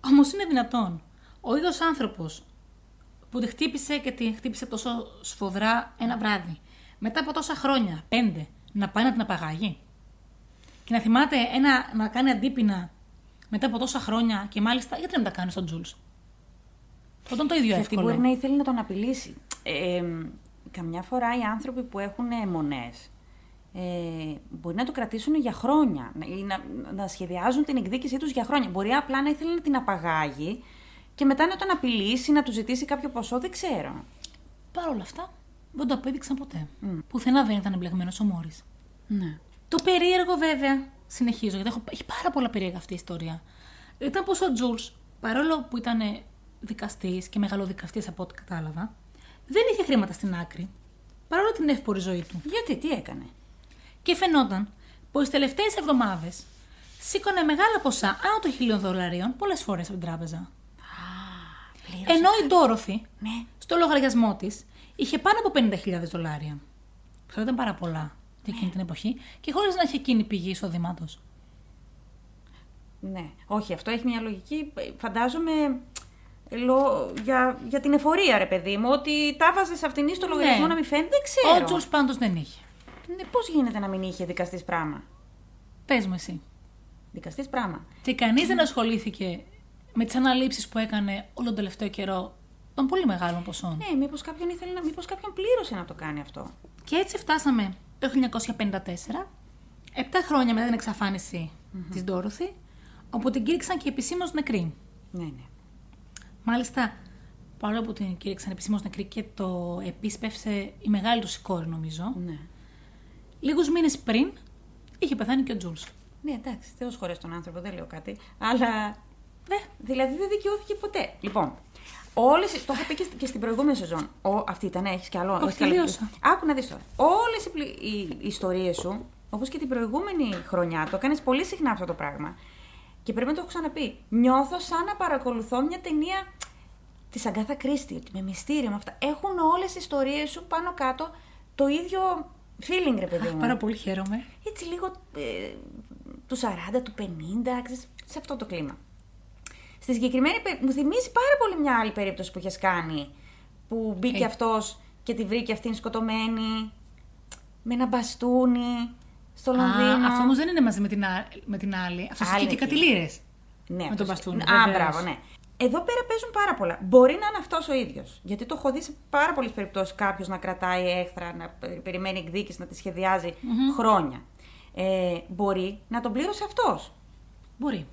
Όμως είναι δυνατόν ο ίδιος άνθρωπος που τη χτύπησε και τη χτύπησε τόσο σφοδρά ένα βράδυ, μετά από τόσα χρόνια, πέντε, να πάει να την απαγάγει; Και να θυμάται ένα, να κάνει αντίπεινα μετά από τόσα χρόνια και μάλιστα γιατί να μην τα κάνει στον Τζούλς; Όταν το ίδιο Γιατί εύκολο. μπορεί να ήθελε να τον απειλήσει. Ε, ε, καμιά φορά οι άνθρωποι που έχουν αιμονέ ε, μπορεί να το κρατήσουν για χρόνια να- ή να, να σχεδιάζουν την εκδίκησή τους για χρόνια. Μπορεί απλά να ήθελε να την απαγάγει και μετά να τον απειλήσει, να του ζητήσει κάποιο ποσό, δεν ξέρω. Παρ' όλα αυτά δεν το απέδειξαν ποτέ. Πουθενά δεν ήταν εμπλεγμένος ο Μόρις. Ναι. Το περίεργο βέβαια, συνεχίζω γιατί έχω, έχει πάρα πολλά περίεργα αυτή η ιστορία. Ήταν πω ο Τζούλς, παρόλο που ήταν δικαστής και μεγαλοδικαστής από ό,τι κατάλαβα, δεν είχε χρήματα στην άκρη, παρόλο την εύπορη ζωή του. Γιατί, τι έκανε; Και φαινόταν πως τι τελευταίες εβδομάδες σήκωνε μεγάλα ποσά άνω των χιλίων δολαρίων πολλές φορές από την τράπεζα. Πλήρωσε. Ενώ η Ντόροφη, Ναι. στο λογαριασμό της, είχε πάνω από 50.000 δολάρια. Αυτό ήταν πάρα πολλά για εκείνη την εποχή και χωρίς να έχει εκείνη πηγή εισοδήματο. Ναι. Όχι, αυτό έχει μια λογική. ε, Φαντάζομαι ε, λο- για, για την εφορία, ρε παιδί μου, ότι τα βάζε σε αυτήν στο λογαριασμό Ναι. να μην φαίνεται. Δεν ξέρω. Ο Τζούλς πάντως δεν είχε. Ναι, Πώς γίνεται να μην είχε δικαστής πράγμα. Πες μου εσύ. Δικαστής πράγμα. Και κανείς δεν ασχολήθηκε με τις αναλήψεις που έκανε όλο τον τελευταίο καιρό των πολύ μεγάλων ποσών; Ναι, μήπως κάποιον ήθελε να. Μήπως κάποιον πλήρωσε να το κάνει αυτό. Και έτσι φτάσαμε το 1954, επτά χρόνια μετά την εξαφάνιση της Ντόροθη, όπου την κήρυξαν και επισήμως νεκρή. Ναι, ναι. Μάλιστα, παρόλο που την κήρυξαν επισήμως νεκρή και το επίσπευσε η μεγάλη του κόρη, νομίζω, Ναι, λίγους μήνες πριν είχε πεθάνει και ο Τζούλς. ναι εντάξει, Θεό χωρί τον άνθρωπο, δεν λέω κάτι. Αλλά. Ναι. Δηλαδή δεν δικαιώθηκε ποτέ. Λοιπόν, όλες. Το είχα πει και, στη- και στην προηγούμενη σεζόν. Ο, αυτή ήταν, έχεις κι άλλο. Όχι, έχεις κι άλλο. τελείωσα. Άκου να δεις τώρα. Όλες οι, πλη- οι, οι ιστορίες σου, όπως και την προηγούμενη χρονιά, το έκανε πολύ συχνά αυτό το πράγμα. Και πρέπει να το έχω ξαναπεί. Νιώθω σαν να παρακολουθώ μια ταινία της Αγκάθα Κρίστη, ότι με μυστήριο με αυτά. Έχουν όλες οι ιστορίες σου πάνω κάτω το ίδιο feeling, ρε παιδί μου. Πάρα πολύ χαίρομαι. Έτσι λίγο ε, του 40, του 50, ξέρεις, σε αυτό το κλίμα. Στη συγκεκριμένη πε- μου θυμίζει πάρα πολύ μια άλλη περίπτωση που είχες κάνει. Που μπήκε Ε. αυτός και τη βρήκε αυτήν σκοτωμένη. Με ένα μπαστούνι στο Λονδίνο. Α, αυτό όμως δεν είναι μαζί με την, α- με την άλλη. Αυτός Άλλη είχε και εκεί. κατηλήρες. Ναι, με τον αυτός- μπαστούνι, Α, βεβαίως. μπράβο, ναι. Εδώ πέρα παίζουν πάρα πολλά. Μπορεί να είναι αυτός ο ίδιος. Γιατί το έχω δει σε πάρα πολλές περιπτώσεις κάποιος να κρατάει έχθρα, να πε- περιμένει εκδίκηση, να τη σχεδιαζει χρόνια. Ε, μπορεί να τον πλήρωσε αυτός. Μπορεί.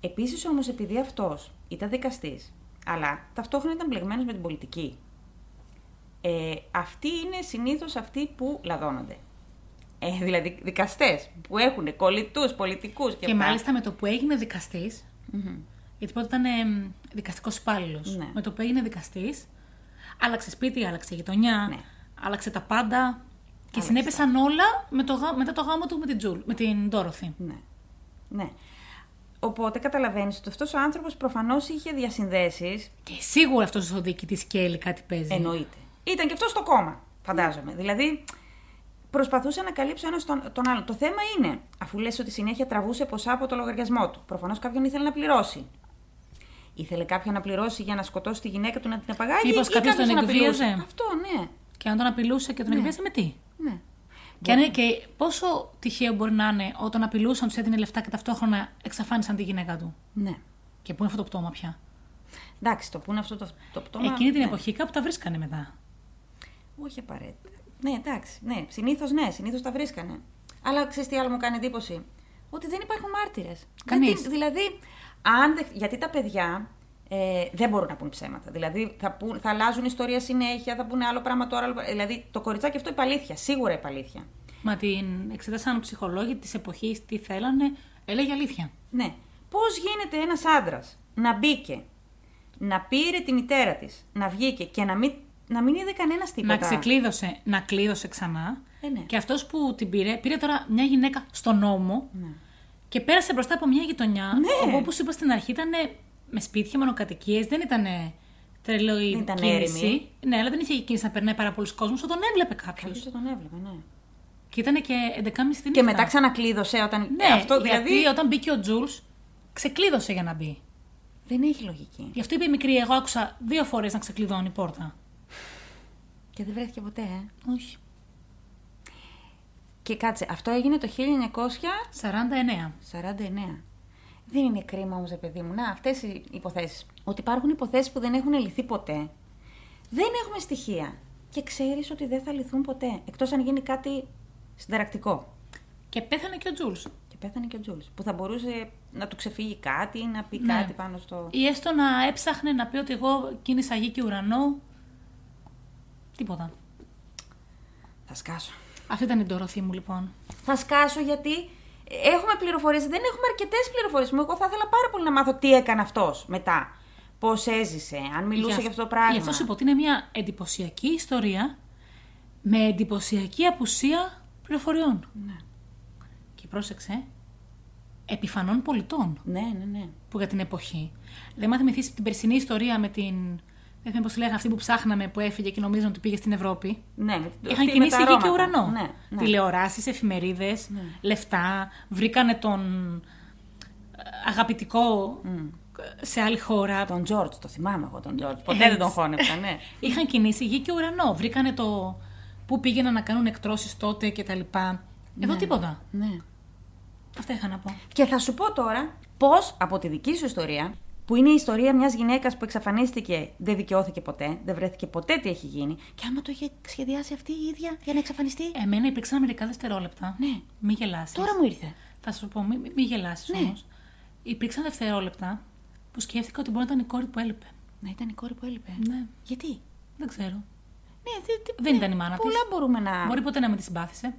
Επίσης όμως, επειδή αυτός ήταν δικαστής, αλλά ταυτόχρονα ήταν μπλεγμένος με την πολιτική, ε, αυτοί είναι συνήθως αυτοί που λαδώνονται. Ε, δηλαδή δικαστές που έχουν κολλητούς πολιτικούς και, Και, αυτά. μάλιστα με το που έγινε δικαστής, Μμμ. Γιατί πρώτα ήταν δικαστικός υπάλληλος. Ναι. Με το που έγινε δικαστής, άλλαξε σπίτι, άλλαξε γειτονιά, Ναι. άλλαξε τα πάντα. Και Άλλαξε συνέπεσαν όλα με το, γα- μετά το γάμο του με την, Τζουλ, με την Ντόροθι. Ναι. ναι. Οπότε καταλαβαίνεις ότι αυτός ο άνθρωπος προφανώς είχε διασυνδέσεις. Και σίγουρα αυτός ο διοικητής Κέλλη κάτι παίζει. Εννοείται. Ήταν και αυτός στο κόμμα, φαντάζομαι. Δηλαδή, προσπαθούσε να καλύψει ο ένας τον, τον άλλον. Το θέμα είναι, αφού λες ότι συνέχεια τραβούσε ποσά από το λογαριασμό του, προφανώς κάποιον ήθελε να πληρώσει. Ήθελε κάποιον να πληρώσει για να σκοτώσει τη γυναίκα του να την απαγάγει. Μήπως ή κάποιος τον να απειλούσε. εκβίαζε; Αυτό, ναι. Και αν τον απειλούσε και τον Ναι. εκβίασε με τι; ναι. Και, αν είναι- και πόσο τυχαίο μπορεί να είναι όταν απειλούσαν, τους έδινε λεφτά και ταυτόχρονα εξαφάνισαν τη γυναίκα του; ναι. Και πού είναι αυτό το πτώμα πια; Εντάξει, το που είναι αυτό το, το πτώμα. Εκείνη την ναι. εποχή κάπου τα βρίσκανε μετά. Όχι απαραίτητα. Ναι, εντάξει. Ναι, συνήθως ναι, συνήθως τα βρίσκανε. Αλλά ξέρεις τι άλλο μου κάνει εντύπωση; Ότι δεν υπάρχουν μάρτυρες. Κανείς. Δηλαδή, αν δεν- γιατί τα παιδιά ε, δεν μπορούν να πούν ψέματα. Δηλαδή, θα, πούν, θα αλλάζουν ιστορία συνέχεια, θα πούνε άλλο πράγμα τώρα. Άλλο... πράγμα. Δηλαδή, το κοριτσάκι αυτό υπαλήθεια. Σίγουρα υπαλήθεια. Μα την εξέτασαν ψυχολόγοι της εποχής, τι θέλανε, έλεγε αλήθεια. Ναι. Πώς γίνεται ένας άντρας να μπήκε, να πήρε τη μητέρα της, να βγήκε και να μην, να μην είδε κανένας τίποτα; Να ξεκλείδωσε, να κλείδωσε ξανά. Ε, ναι. Και αυτός που την πήρε, πήρε τώρα μια γυναίκα στον νόμο Ναι. Και πέρασε μπροστά από μια γειτονιά. Ναι. Όπου, όπως είπα στην αρχή, ήταν με σπίτια, μονοκατοικίες, δεν ήταν τρελό η Δεν ήταν κίνηση. έρημη. Ναι, αλλά δεν είχε κίνηση να περνάει πάρα πολλού κόσμου, θα τον έβλεπε κάποιος. Κάποιος τον έβλεπε, ναι. Και ήταν και 11.30 τη νύχτα. Και μετά ξανακλείδωσε όταν. Ναι, αυτό δηλαδή. γιατί όταν μπήκε ο Τζούλς, ξεκλείδωσε για να μπει. Δεν έχει λογική. Γι' αυτό είπε η μικρή, εγώ άκουσα δύο φορές να ξεκλειδώνει η πόρτα. Και δεν βρέθηκε ποτέ, ε. Όχι. Και κάτσε, αυτό έγινε το 49. 1949. Δεν είναι κρίμα όμως, παιδί μου. Να, αυτές οι υποθέσεις. Ότι υπάρχουν υποθέσεις που δεν έχουν λυθεί ποτέ. Δεν έχουμε στοιχεία. Και ξέρεις ότι δεν θα λυθούν ποτέ. Εκτός αν γίνει κάτι συνταρακτικό. Και πέθανε και ο Τζούλς. Και πέθανε και ο Τζούλς. Που θα μπορούσε να του ξεφύγει κάτι ή να πει Ναι. κάτι πάνω στο. Ή έστω να έψαχνε να πει ότι εγώ κίνησα γη και ουρανό. Τίποτα. Θα σκάσω. Αυτή ήταν η ντορωθή μου λοιπόν. Θα σκάσω γιατί έχουμε πληροφορίες. Δεν έχουμε αρκετές πληροφορίες. Εγώ θα ήθελα πάρα πολύ να μάθω τι έκανε αυτός μετά. Πώς έζησε, αν μιλούσε για αυτό το πράγμα. Γι' αυτό σου είπα ότι είναι μια εντυπωσιακή ιστορία με εντυπωσιακή απουσία πληροφοριών. Ναι. Και πρόσεξε, επιφανών πολιτών ναι, ναι, ναι. που για την εποχή. Δεν μάθει θυμηθείς την περσινή ιστορία με την. Δεν θυμάμαι πώ τη λέγανε αυτή που ψάχναμε που έφυγε και νομίζαν ότι πήγε στην Ευρώπη. ναι με- Είχαν αυτή με κινήσει τα γη και αρώματα. ουρανό. Ναι, ναι. Τηλεοράσεις, εφημερίδες, λεφτά. Βρήκανε τον ε, αγαπητικό σε άλλη χώρα. Τον Τζόρτζ, το θυμάμαι εγώ τον Τζόρτζ. Ποτέ δεν Έτσι. τον χώνεψα, ναι. Είχαν κινήσει γη και ουρανό. Βρήκανε το πού πήγαιναν να κάνουν εκτρώσεις τότε κτλ. Εδώ τίποτα. ναι. Αυτά είχα να πω. Και θα σου πω τώρα πώς από τη δική σου ιστορία, που είναι η ιστορία μιας γυναίκας που εξαφανίστηκε, δεν δικαιώθηκε ποτέ, δεν βρέθηκε ποτέ τι έχει γίνει, και άμα το είχε σχεδιάσει αυτή η ίδια για να εξαφανιστεί; Εμένα υπήρξαν μερικά δευτερόλεπτα. Ναι. Μη γελάσεις. Τώρα μου ήρθε. Θα σου πω, μη, μη, μη γελάσεις Ναι. όμως. Υπήρξαν δευτερόλεπτα που σκέφτηκα ότι μπορεί να ήταν η κόρη που έλειπε. Να ήταν η κόρη που έλειπε. Ναι. Γιατί; Δεν ξέρω. Ναι, δε- δε- Δεν ήταν η μάνα Πολλά της. μπορούμε να. Μπορεί ποτέ να με τη συμπάθησε.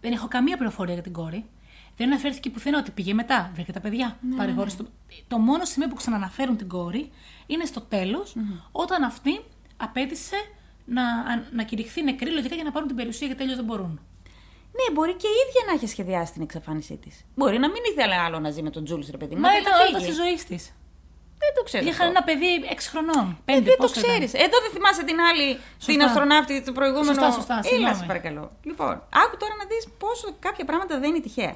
Δεν έχω καμία πληροφορία για την κόρη. Δεν αναφέρθηκε πουθενά ότι πήγε μετά. Βρήκε τα παιδιά. Ναι, Παρηγόρησε το... το μόνο σημείο που ξαναναφέρουν την κόρη είναι στο τελο όταν αυτή απέτησε να, να κηρυχθεί νεκρή λογικά για να πάρουν την περιουσία γιατί τέλειω δεν μπορούν. Ναι, μπορεί και η ίδια να έχει σχεδιάσει την εξαφάνισή της. Μπορεί να μην ήθελε άλλο να ζει με τον Τζούλ, ρε παιδί μου. Μα να ήταν φύγει. όλα τη ζωή της. Δεν το ξέρω. Είχαν αυτό. ένα παιδί 6 χρονών. Ε, 5, δεν το ξέρεις. Εδώ δεν θυμάσαι την άλλη, την αστροναύτη του προηγούμενου. Σωστά, σωστά, Έλα, συγγνώμη. σε παρακαλώ. Λοιπόν, άκου τώρα να δεις πόσο κάποια πράγματα δεν είναι τυχαία.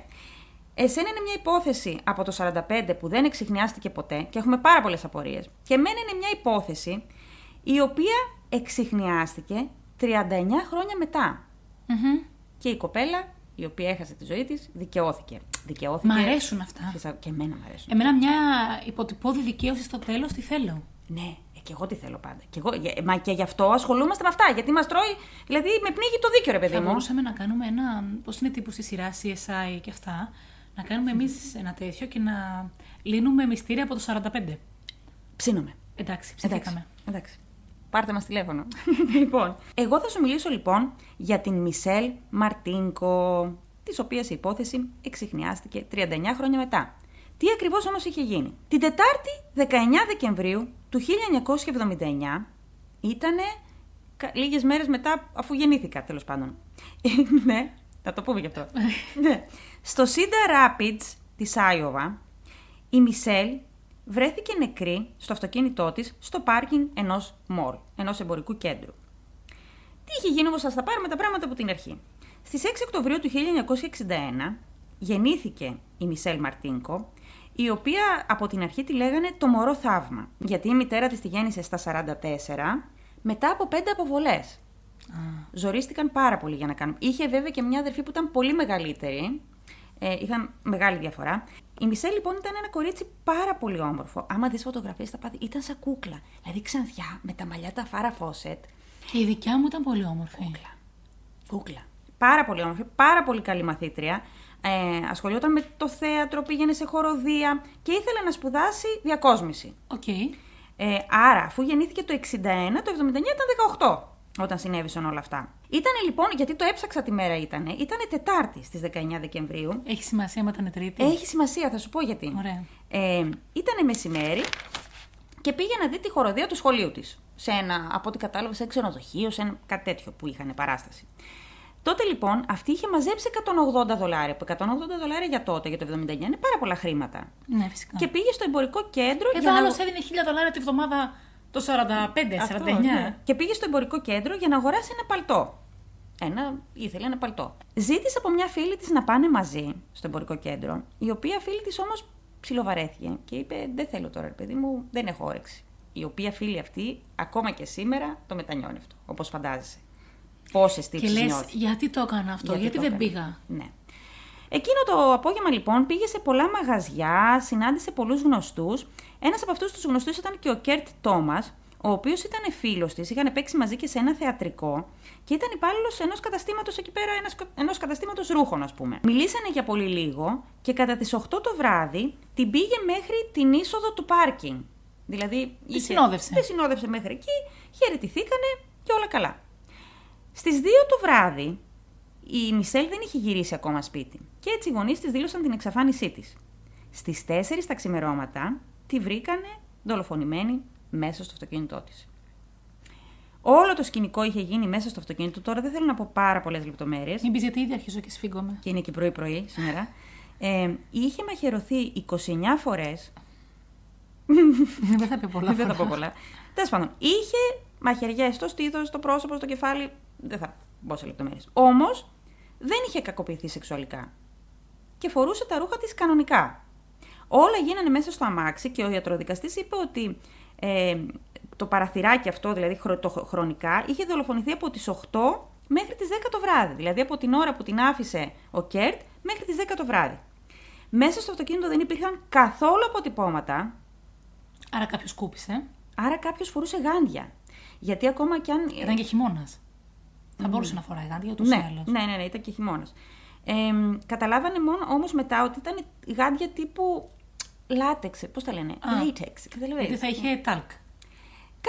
Εσένα είναι μια υπόθεση από το 45 που δεν εξηχνιάστηκε ποτέ και έχουμε πάρα πολλές απορίες. Και εμένα είναι μια υπόθεση η οποία εξηχνιάστηκε 39 χρόνια μετά. Και η κοπέλα, η οποία έχασε τη ζωή της, δικαιώθηκε. Δικαιώθηκε. Μ' αρέσουν αυτά. Φυσικά, Και εμένα μου αρέσουν. Εμένα μια υποτυπώδη δικαίωση στο τέλος τη θέλω. Ναι, ε, και εγώ τι θέλω πάντα. Και εγώ, για- μα και γι' αυτό ασχολούμαστε με αυτά. Γιατί μας τρώει. Δηλαδή με πνίγει το δίκιο, ρε παιδί Θα μου. μπορούσαμε να κάνουμε ένα. Πώς είναι τύπου στη σειρά CSI και αυτά. Να κάνουμε εμείς ένα τέτοιο και να λύνουμε μυστήρια από το 45. Ψήνομαι. Εντάξει, Εντάξει. ψηθήκαμε. Εντάξει. Πάρτε μας τηλέφωνο. λοιπόν, εγώ θα σου μιλήσω λοιπόν για την Μισελ Μαρτίνκο, της οποίας η υπόθεση εξηχνιάστηκε 39 χρόνια μετά. Τι ακριβώς όμως είχε γίνει; Την Τετάρτη 19 Δεκεμβρίου του 1979 ήταν λίγες μέρες μετά αφού γεννήθηκα, τέλος πάντων. ναι, θα το πούμε γι' αυτό. ναι. Στο Σίντα Rapids της Άιωβα, η Μισελ βρέθηκε νεκρή στο αυτοκίνητό της στο πάρκινγκ ενός μολ, ενός εμπορικού κέντρου. Τι είχε γίνει όμως, θα τα πάρουμε τα πράγματα από την αρχή. Στις 6 Οκτωβρίου του 1961 γεννήθηκε η Μισελ Μαρτίνκο, η οποία από την αρχή τη λέγανε το μωρό θαύμα. Γιατί η μητέρα της τη γέννησε στα 44, μετά από πέντε αποβολές. Ζορίστηκαν πάρα πολύ για να κάνουν. Είχε βέβαια και μια αδερφή που ήταν πολύ μεγαλύτερη. Ε, είχαν μεγάλη διαφορά. Η Μισελ λοιπόν ήταν ένα κορίτσι πάρα πολύ όμορφο. Άμα δεις φωτογραφίες θα πάθεις, ήταν σαν κούκλα. Δηλαδή ξανθιά με τα μαλλιά τα Φάρα Φόσετ. Και η δικιά μου ήταν πολύ όμορφη. Κούκλα. Κούκλα. Πάρα πολύ όμορφη, πάρα πολύ καλή μαθήτρια. Ε, ασχολιόταν με το θέατρο, πήγαινε σε χορωδία και ήθελε να σπουδάσει διακόσμηση. Οκ. Ε, άρα, αφού γεννήθηκε το 61, το 79 ήταν 18 όταν συνέβησαν όλα αυτά. Ήτανε λοιπόν, γιατί το έψαξα τη μέρα ήτανε, ήτανε Τετάρτη στις 19 Δεκεμβρίου. Έχει σημασία άμα ήταν Τρίτη; Έχει σημασία, θα σου πω γιατί. Ωραία. Ε, ήτανε μεσημέρι και πήγε να δει τη χοροδία του σχολείου της. Σε ένα, από ό,τι κατάλαβα, σε ένα ξενοδοχείο, σε ένα κάτι τέτοιο που είχαν παράσταση. Τότε λοιπόν αυτή είχε μαζέψει 180 δολάρια. Που 180 δολάρια για τότε, για το 79, είναι πάρα πολλά χρήματα. Ναι, φυσικά. Και πήγε στο εμπορικό κέντρο Εδώ για να... άλλος έδινε 1000 δολάρια τη βδομάδα το 45, Αυτό, 49. ναι. Και πήγε στο εμπορικό κέντρο για να αγοράσει ένα παλτό. Ένα, ήθελε ένα παλτό. Ζήτησε από μια φίλη της να πάνε μαζί στο εμπορικό κέντρο, η οποία φίλη της όμως ψιλοβαρέθηκε και είπε: Δεν θέλω τώρα, ρε παιδί μου, δεν έχω όρεξη. Η οποία φίλη αυτή, ακόμα και σήμερα, το μετανιώνει αυτό, όπως φαντάζεσαι. Πόσες Και τύψεις λες, νιώθεις. γιατί το έκανα αυτό, γιατί, το δεν έκανε. πήγα; Ναι. Εκείνο το απόγευμα λοιπόν πήγε σε πολλά μαγαζιά, συνάντησε πολλούς γνωστούς. Ένας από αυτούς τους γνωστούς ήταν και ο Κέρτ Τόμας, ο οποίος ήταν φίλος της, είχαν παίξει μαζί και σε ένα θεατρικό και ήταν υπάλληλος ενός καταστήματος εκεί πέρα, ένας, ενός καταστήματος ρούχων ας πούμε. Μιλήσανε για πολύ λίγο και κατά τις 8 το βράδυ την πήγε μέχρι την είσοδο του πάρκινγκ. Δηλαδή, Τη συνόδευσε. Τη συνόδευσε μέχρι εκεί, χαιρετηθήκανε και όλα καλά. Στις 2 το βράδυ, η Μισελ δεν είχε γυρίσει ακόμα σπίτι και έτσι οι γονείς της δήλωσαν την εξαφάνισή της. Στις 4 τα ξημερώματα τη βρήκανε δολοφονημένη μέσα στο αυτοκίνητό της. Όλο το σκηνικό είχε γίνει μέσα στο αυτοκίνητο. Τώρα δεν θέλω να πω πάρα πολλές λεπτομέρειες. Μην πεις γιατί ήδη αρχίζω και σφίγγομαι. Και είναι και πρωί-πρωί σήμερα. Ε, είχε μαχαιρωθεί 29 φορές. δεν θα πει πολλά. δεν θα πω πολλά. Τέλος πάντων, είχε μαχαιριέ στο στήθος, στο πρόσωπο, στο κεφάλι. Δεν θα μπω σε λεπτομέρειες. Όμως δεν είχε κακοποιηθεί σεξουαλικά. Και φορούσε τα ρούχα της κανονικά. Όλα γίνανε μέσα στο αμάξι και ο ιατροδικαστής είπε ότι ε, το παραθυράκι αυτό, δηλαδή χρο, το, χρονικά, είχε δολοφονηθεί από τις 8 μέχρι τις 10 το βράδυ. Δηλαδή από την ώρα που την άφησε ο Κέρτ μέχρι τις 10 το βράδυ. Μέσα στο αυτοκίνητο δεν υπήρχαν καθόλου αποτυπώματα, Άρα κάποιος σκούπισε. άρα κάποιος φορούσε γάντια. Γιατί ακόμα κι αν. Ήταν και χειμώνας. Θα μπορούσε να φοράει γάντια ούτως ή ναι, άλλως. ναι, ναι, ναι, ήταν και χειμώνας. Ε, καταλάβανε μόνο όμως μετά ότι ήταν γάντια τύπου λάτεξ. Πώς τα λένε, Α. latex. Καταλαβαίνεις. Γιατί θα είχε τάλκ.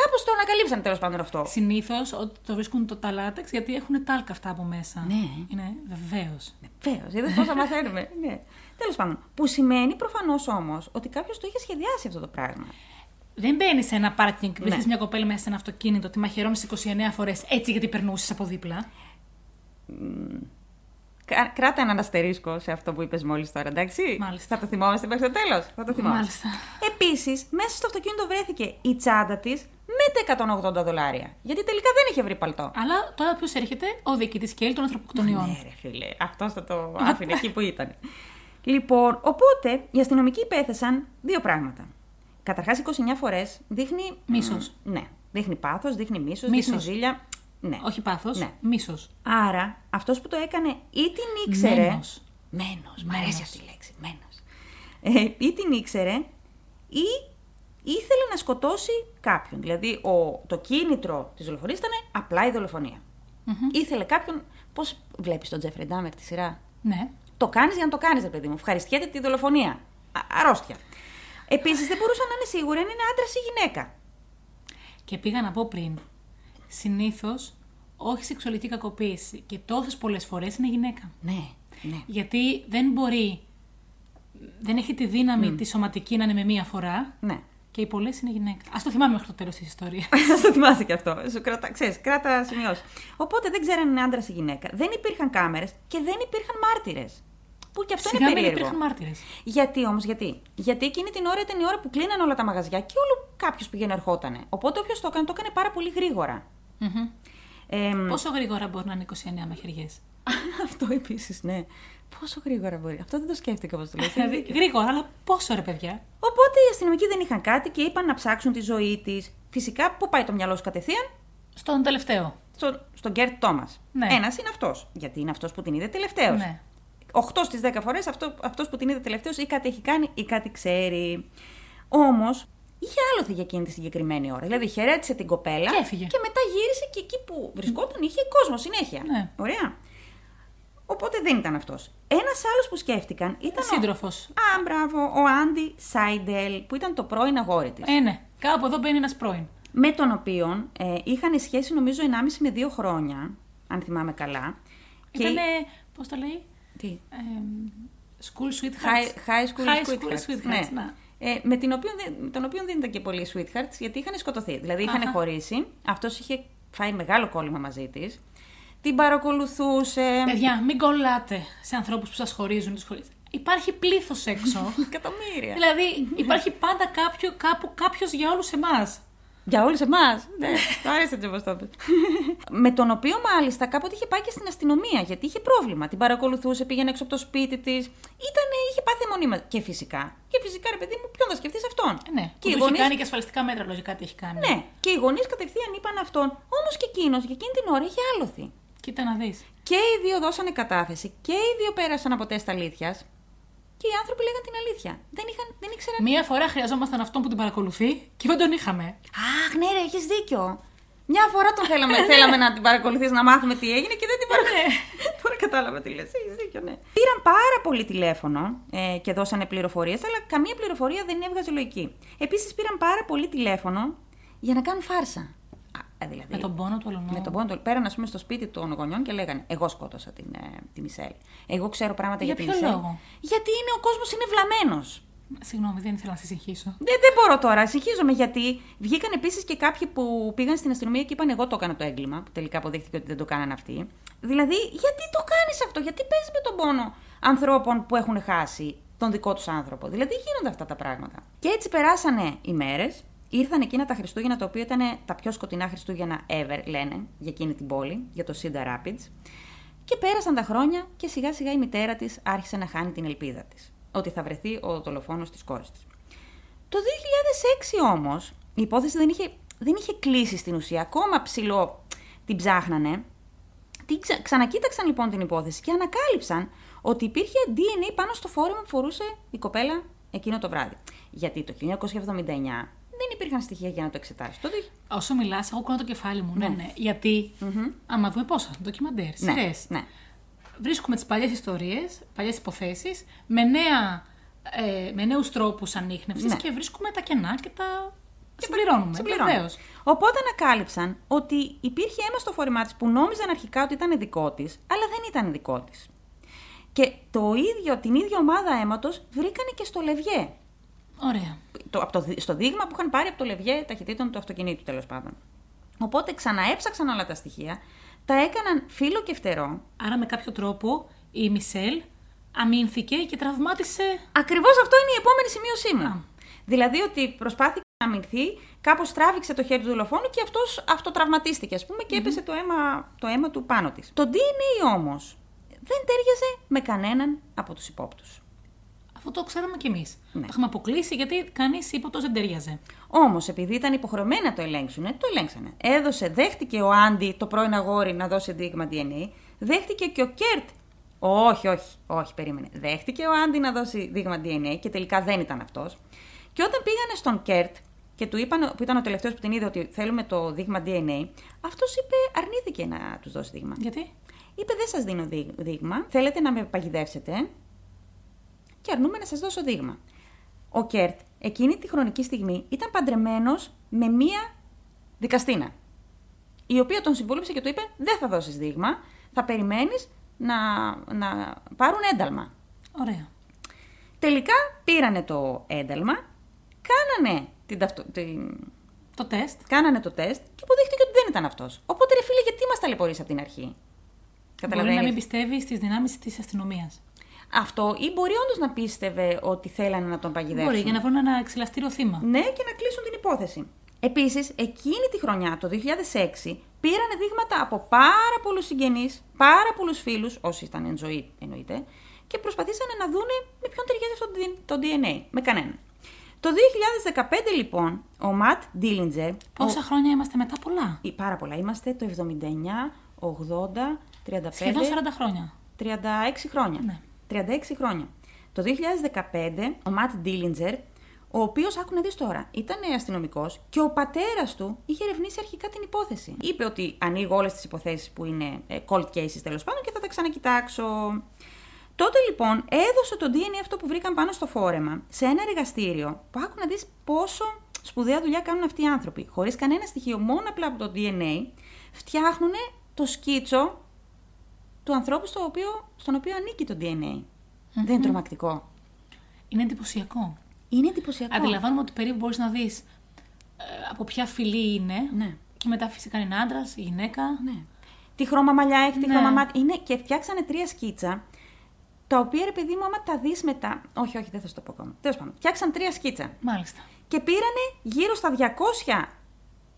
Κάπως το ανακαλύψαν τέλος πάντων αυτό. Συνήθως ότι το βρίσκουν το ταλάτεξ γιατί έχουν τάλκ αυτά από μέσα. Ναι. Είναι βεβαίως. Βεβαίως, είδε πώ θα μαθαίνουμε. ναι. Τέλος πάντων. Που σημαίνει προφανώς όμως ότι κάποιος το είχε σχεδιάσει αυτό το πράγμα. Δεν μπαίνει σε ένα πάρκινγκ και Ναι. βρίσκεις μια κοπέλα μέσα σε ένα αυτοκίνητο, τη μαχαιρώνεις 29 φορές έτσι γιατί περνούσες από δίπλα. Κα- Κράτα έναν αστερίσκο σε αυτό που είπες μόλις τώρα, εντάξει; Μάλιστα. Θα το θυμόμαστε μέχρι το τέλος. Θα το θυμόμαστε. Μάλιστα. Επίσης, μέσα στο αυτοκίνητο βρέθηκε η τσάντα της με τα 180 δολάρια. Γιατί τελικά δεν είχε βρει παλτό. Αλλά τώρα ποιος έρχεται, ο διοικητής Κέλλη των ανθρωποκτονιών. Ναι, ρε φίλε, αυτός θα το άφηνε εκεί που ήταν. Λοιπόν, οπότε οι αστυνομικοί υπέθεσαν δύο πράγματα. Καταρχάς, 29 φορές δείχνει. Μίσος. μ, Ναι, δείχνει πάθος, δείχνει μίσος, Μίσος. δείχνει ζήλια. Ναι. Όχι πάθος, Ναι. μίσος. Άρα, αυτός που το έκανε ή την ήξερε. Μένος. Μένος, μ' Μένος. αρέσει αυτή η λέξη. Μένος. Ε, ή την ήξερε ή ήθελε να σκοτώσει κάποιον. Δηλαδή, ο, το κίνητρο της δολοφονίας ήταν απλά η δολοφονία. Ήθελε κάποιον. Πώς βλέπεις τον Τζέφρι Ντάμερ τη σειρά; Ναι. Το κάνεις για να το κάνεις, ρε παιδί μου. Ευχαριστιέται τη δολοφονία. Α, αρρώστια. Επίσης, δεν μπορούσαν να είναι σίγουροι αν είναι άντρας ή γυναίκα. Και πήγα να πω πριν. Συνήθως, όχι σεξουαλική κακοποίηση και τόσες πολλές φορές είναι γυναίκα. Ναι, ναι. Γιατί δεν μπορεί. Δεν έχει τη δύναμη τη σωματική να είναι με μία φορά ναι. και οι πολλές είναι γυναίκα. Α το θυμάμαι μέχρι το τέλος της ιστορίας. Θα το θυμάσαι και αυτό. Σου κράτα, ξέρεις, κράτα σημειώσεις. Οπότε δεν ξέραν αν είναι άντρας ή γυναίκα. Δεν υπήρχαν κάμερες και δεν υπήρχαν μάρτυρες. Που και αυτό Σιγά είναι μην περίεργο. υπήρχαν μάρτυρες. Γιατί όμως, γιατί; Γιατί εκείνη την ώρα ήταν η ώρα που κλείναν όλα τα μαγαζιά και όλο κάποιος πήγαινε ερχότανε. Οπότε όποιος το έκανε, το έκανε πάρα πολύ γρήγορα. Εμ, Πόσο γρήγορα μπορεί να είναι 29 μαχαιριέ. αυτό επίσης, ναι. Πόσο γρήγορα μπορεί. Αυτό δεν το σκέφτηκα όπως το λέω. Δηλαδή, γρήγορα, αλλά πόσο ρε παιδιά; Οπότε οι αστυνομικοί δεν είχαν κάτι και είπαν να ψάξουν τη ζωή της. Φυσικά, πού πάει το μυαλό σου κατευθείαν, Στον τελευταίο. στο, στον Γκέρτ Τόμας. Ναι. Ένας είναι αυτός. Γιατί είναι αυτός που την είδε τελευταίο. Ναι. 8 στις 10 φορές αυτό αυτός που την είδε τελευταίο ή κάτι έχει κάνει ή κάτι ξέρει. Όμως είχε άλοθη για εκείνη τη συγκεκριμένη ώρα. Δηλαδή χαιρέτησε την κοπέλα Και έφυγε. και μετά γύρισε και εκεί που βρισκόταν είχε κόσμο συνέχεια. Ναι. Ωραία. Οπότε δεν ήταν αυτός. Ένας άλλος που σκέφτηκαν ήταν. ο- Σύντροφος. Α, μπράβο, ο Άντι Σάιντελ, που ήταν το πρώην αγόρι της. Ε, ναι. Κάπου εδώ μπαίνει ένας πρώην. Με τον οποίο ε, είχαν σχέση νομίζω 1,5 με 2 χρόνια, αν θυμάμαι καλά. Ήτανε. Πώς το λέει; Τι; Ε, school High, sweethearts. high school High sweethearts. school sweethearts, ναι. ναι. Ε, με την οποία, δεν- με τον οποίο δεν ήταν και πολύ sweethearts, γιατί είχαν σκοτωθεί. Δηλαδή είχαν Αχα. χωρίσει. Αυτός είχε φάει μεγάλο κόλλημα μαζί της. Την παρακολουθούσε. Παιδιά, μην κολλάτε σε ανθρώπους που σας χωρίζουν. Τους χωρίζετε. Υπάρχει πλήθος έξω. Εκατομμύρια. δηλαδή, υπάρχει πάντα κάποιο, κάπου κάποιος για όλους εμάς. Για όλους εμάς. ναι, το άρεσε έτσι όπω το είπες. Με τον οποίο μάλιστα κάποτε είχε πάει και στην αστυνομία γιατί είχε πρόβλημα. Την παρακολουθούσε, πήγαινε έξω από το σπίτι της. Είχε πάθει αιμονή μας. Και φυσικά, και φυσικά ρε παιδί μου, ποιον θα σκεφτείς αυτόν; Ε, ναι, Και και οι του γονείς- έχει κάνει και ασφαλιστικά μέτρα, λογικά τι έχει κάνει. Ναι, και οι γονείς κατευθείαν είπαν αυτόν. Όμως και εκείνος για εκείνη την ώρα είχε άλοθη. Κοίτα να δεις. Και οι δύο δώσανε κατάθεση και οι δύο πέρασαν από τεστ αλήθειας. Και οι άνθρωποι λέγαν την αλήθεια. Δεν, είχαν, δεν ήξεραν. Μία φορά χρειαζόμασταν αυτόν που την παρακολουθεί και δεν τον είχαμε. Αχ, ναι, ρε, έχεις δίκιο. Μια φορά τον θέλαμε, θέλαμε να την παρακολουθείς να μάθουμε τι έγινε και δεν την παρακολουθείς. Τώρα κατάλαβα τι λες. Έχεις δίκιο, ναι. Πήραν πάρα πολύ τηλέφωνο ε, και δώσανε πληροφορίες, αλλά καμία πληροφορία δεν έβγαζε λογική. Επίσης πήραν πάρα πολύ τηλέφωνο για να κάνουν φάρσα. Α, ε, δηλαδή, Με τον πόνο του αλλονού. με τον πόνο του. Πέραν, ας πούμε, στο σπίτι των γονιών και λέγανε Εγώ σκότωσα την, ε, τη Μισελ. Εγώ ξέρω πράγματα για, Για τη ποιο Μισελ. λόγο; Γιατί είναι, ο κόσμος είναι βλαμμένος. Συγγνώμη, δεν ήθελα να σε συγχύσω. Δεν, δεν μπορώ τώρα, συγχύζομαι γιατί βγήκαν επίσης και κάποιοι που πήγαν στην αστυνομία και είπαν: Εγώ το έκανα το έγκλημα, που τελικά αποδείχθηκε ότι δεν το κάνανε αυτοί. Δηλαδή, γιατί το κάνεις αυτό, γιατί παίζεις με τον πόνο ανθρώπων που έχουν χάσει τον δικό τους άνθρωπο. Δηλαδή, γίνονται αυτά τα πράγματα. Και έτσι περάσανε οι μέρες, ήρθαν εκείνα τα Χριστούγεννα, τα οποία ήταν τα πιο σκοτεινά Χριστούγεννα ever, λένε, για εκείνη την πόλη, για το Cedar Rapids. Και πέρασαν τα χρόνια και σιγά σιγά η μητέρα της άρχισε να χάνει την ελπίδα της. Ότι θα βρεθεί ο δολοφόνος της κόρης της. Το 2006 όμως η υπόθεση δεν είχε, δεν είχε κλείσει στην ουσία. Ακόμα ψηλό την ψάχνανε. Την ξα... Ξανακοίταξαν λοιπόν την υπόθεση και ανακάλυψαν ότι υπήρχε DNA πάνω στο φόρεμα που φορούσε η κοπέλα εκείνο το βράδυ. Γιατί το 1979 δεν υπήρχαν στοιχεία για να το εξετάσεις. Το... δι- Όσο μιλάς, εγώ κουνάω το κεφάλι μου. Ναι, ναι. Γιατί, άμα δούμε πόσα, ντοκιμαντέρ, Ναι, σειρές. ναι. Βρίσκουμε τις παλιές ιστορίες, παλιές υποθέσεις, με, νέα, ε, με νέους τρόπους ανείχνευσης Ναι. και βρίσκουμε τα κενά και τα συμπληρώνουμε. Συμπληρώνω. Βεβαίως. Οπότε ανακάλυψαν ότι υπήρχε αίμα στο φόρεμά της που νόμιζαν αρχικά ότι ήταν δικό της, αλλά δεν ήταν δικό της. Και το ίδιο, την ίδια ομάδα αίματος βρήκανε και στο Λευγέ. Ωραία. Το, από το, δι- στο δείγμα που είχαν πάρει από το Λευγέ ταχυτήτων του αυτοκινήτου τέλος πάντων. Οπότε ξαναέψαξαν όλα τα στοιχεία, τα έκαναν φύλλο και φτερό. Άρα με κάποιο τρόπο η Μισελ αμήνθηκε και τραυμάτισε. Ακριβώς αυτό είναι η επόμενη σημείωσή μου. Δηλαδή ότι προσπάθησε να αμυνθεί, κάπως τράβηξε το χέρι του δολοφόνου και αυτός αυτοτραυματίστηκε, ας πούμε, και έπεσε το αίμα, το αίμα του πάνω της. Το DNA όμως δεν τέριαζε με κανέναν από τους υπόπτους. Αυτό το ξέραμε κι εμείς. Ναι. Το είχαμε αποκλείσει γιατί κανείς ύποπτο δεν ταιριάζε. Όμως, επειδή ήταν υποχρεωμένοι να το ελέγξουν, το ελέγξανε. Έδωσε, δέχτηκε ο Άντι, το πρώην αγόρι, να δώσει δείγμα DNA. Δέχτηκε και ο Κέρτ. Όχι, όχι, όχι, περίμενε. Δέχτηκε ο Άντι να δώσει δείγμα DNA και τελικά δεν ήταν αυτός. Και όταν πήγανε στον Κέρτ και του είπαν, που ήταν ο τελευταίος που την είδε ότι θέλουμε το δείγμα DNA, αυτός είπε, αρνήθηκε να τους δώσει δείγμα. Γιατί; Είπε: Δεν σας δίνω δείγ- δείγμα. Θέλετε να με παγιδεύσετε και αρνούμαι να σας δώσω δείγμα. Ο Κέρτ εκείνη τη χρονική στιγμή ήταν παντρεμένος με μία δικαστίνα. Η οποία τον συμβούλεψε και του είπε: Δεν θα δώσεις δείγμα. Θα περιμένεις να, να πάρουν ένταλμα. Ωραία. Τελικά πήρανε το ένταλμα, κάνανε, την ταυτο... την... Το τεστ. κάνανε το τεστ και αποδείχτηκε ότι δεν ήταν αυτός. Οπότε, ρε φίλε, γιατί μας ταλαιπωρείς από την αρχή; Μπορεί να Καταλαβαίνεις; μην πιστεύεις στις δυνάμεις της αστυνομίας. Αυτό ή μπορεί όντως να πίστευε ότι θέλανε να τον παγιδεύσουν. Μπορεί για να βρουν ένα εξελαστήριο θύμα. Ναι, και να κλείσουν την υπόθεση. Επίσης, εκείνη τη χρονιά, το 2006, Πήρανε δείγματα από πάρα πολλούς συγγενείς, πάρα πολλούς φίλους, όσοι ήταν εν ζωή εννοείται, και προσπαθήσανε να δούνε με ποιον ταιριάζει αυτό το DNA. Με κανέναν. Το 2015 λοιπόν, ο Ματ Ντίλιντζερ. Πόσα χρόνια είμαστε μετά, πολλά; Πάρα πολλά. Είμαστε το 79, 80, 35. Σχεδόν 40 χρόνια. 36 χρόνια. Ναι. 36 χρόνια. Το 2015, ο Ματ Ντίλιντζερ, ο οποίος, άκου να δεις τώρα, ήταν αστυνομικός και ο πατέρας του είχε ερευνήσει αρχικά την υπόθεση. Είπε ότι ανοίγω όλες τις υποθέσεις που είναι ε, cold cases τέλος πάντων και θα τα ξανακοιτάξω. Τότε λοιπόν έδωσε το DNA αυτό που βρήκαν πάνω στο φόρεμα σε ένα εργαστήριο που άκου να δεις πόσο σπουδαία δουλειά κάνουν αυτοί οι άνθρωποι. Χωρίς κανένα στοιχείο, μόνο απλά από το DNA, φτιάχνουν το σκίτσο του ανθρώπου στο οποίο, στον οποίο ανήκει το DNA. Δεν είναι τρομακτικό. Είναι εντυπωσιακό. Είναι εντυπωσιακό. Αντιλαμβάνομαι ότι περίπου μπορείς να δεις από ποια φυλή είναι. Ναι. Και μετά φυσικά είναι άντρας ή γυναίκα. Ναι. Τι χρώμα μαλλιά έχει, τι Ναι. χρώμα μάτια. Είναι και φτιάξανε τρία σκίτσα. Τα οποία ρε παιδί μου, άμα τα δεις μετά. Όχι, όχι, δεν θα σου το πω ακόμα. Τέλος πάντων. Φτιάξαν τρία σκίτσα. Μάλιστα. Και πήρανε γύρω στα 200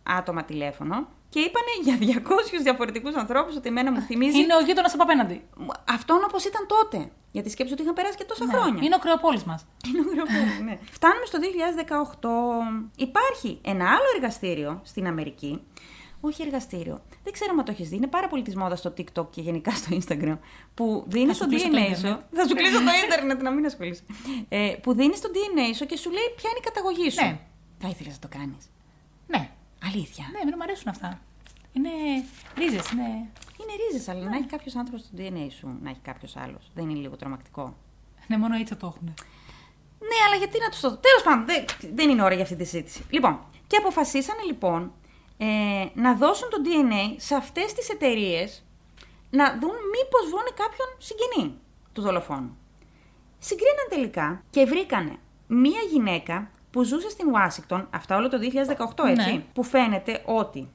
άτομα τηλέφωνο και είπανε για 200 διαφορετικούς ανθρώπους ότι εμένα μου θυμίζει. Είναι ο γείτονας από απέναντι. Αυτόν όπως ήταν τότε. Γιατί σκέψου ότι είχαν περάσει και τόσα Ναι. χρόνια. Είναι ο κρεοπόλης μας. Είναι γραφείο, ναι. Φτάνουμε στο 2018. Υπάρχει ένα άλλο εργαστήριο στην Αμερική. Όχι εργαστήριο. Δεν ξέρω αν το έχεις δει. Είναι πάρα πολύ τη μόδα στο TikTok και γενικά στο Instagram. Που δίνει σου το κλείσω DNA το σου. ίντερνετ. Θα σου κλείσω το Ιντερνετ να μην ασχολείσαι. Ε, που δίνει το DNA σου και σου λέει ποια είναι η καταγωγή σου. Ναι. Θα ήθελες να το κάνεις. Ναι. Αλήθεια. Ναι, εμένα μου αρέσουν αυτά. Είναι ρίζες, είναι. Είναι ρίζες, αλλά να έχει κάποιος άνθρωπος το DNA σου, να έχει κάποιος άλλος. Δεν είναι λίγο τρομακτικό. Ναι, μόνο έτσι το έχουν. Ναι, αλλά γιατί να τους το. Τέλος πάντων, δεν, δεν είναι ώρα για αυτή τη συζήτηση. Λοιπόν, και αποφασίσανε λοιπόν ε, να δώσουν το DNA σε αυτές τις εταιρείες να δουν μήπως βρουν κάποιον συγγενή του δολοφόνου. Συγκρίναν τελικά και βρήκανε μία γυναίκα που ζούσε στην Ουάσιγκτον, αυτά όλο το 2018 έτσι, Ναι. που φαίνεται ότι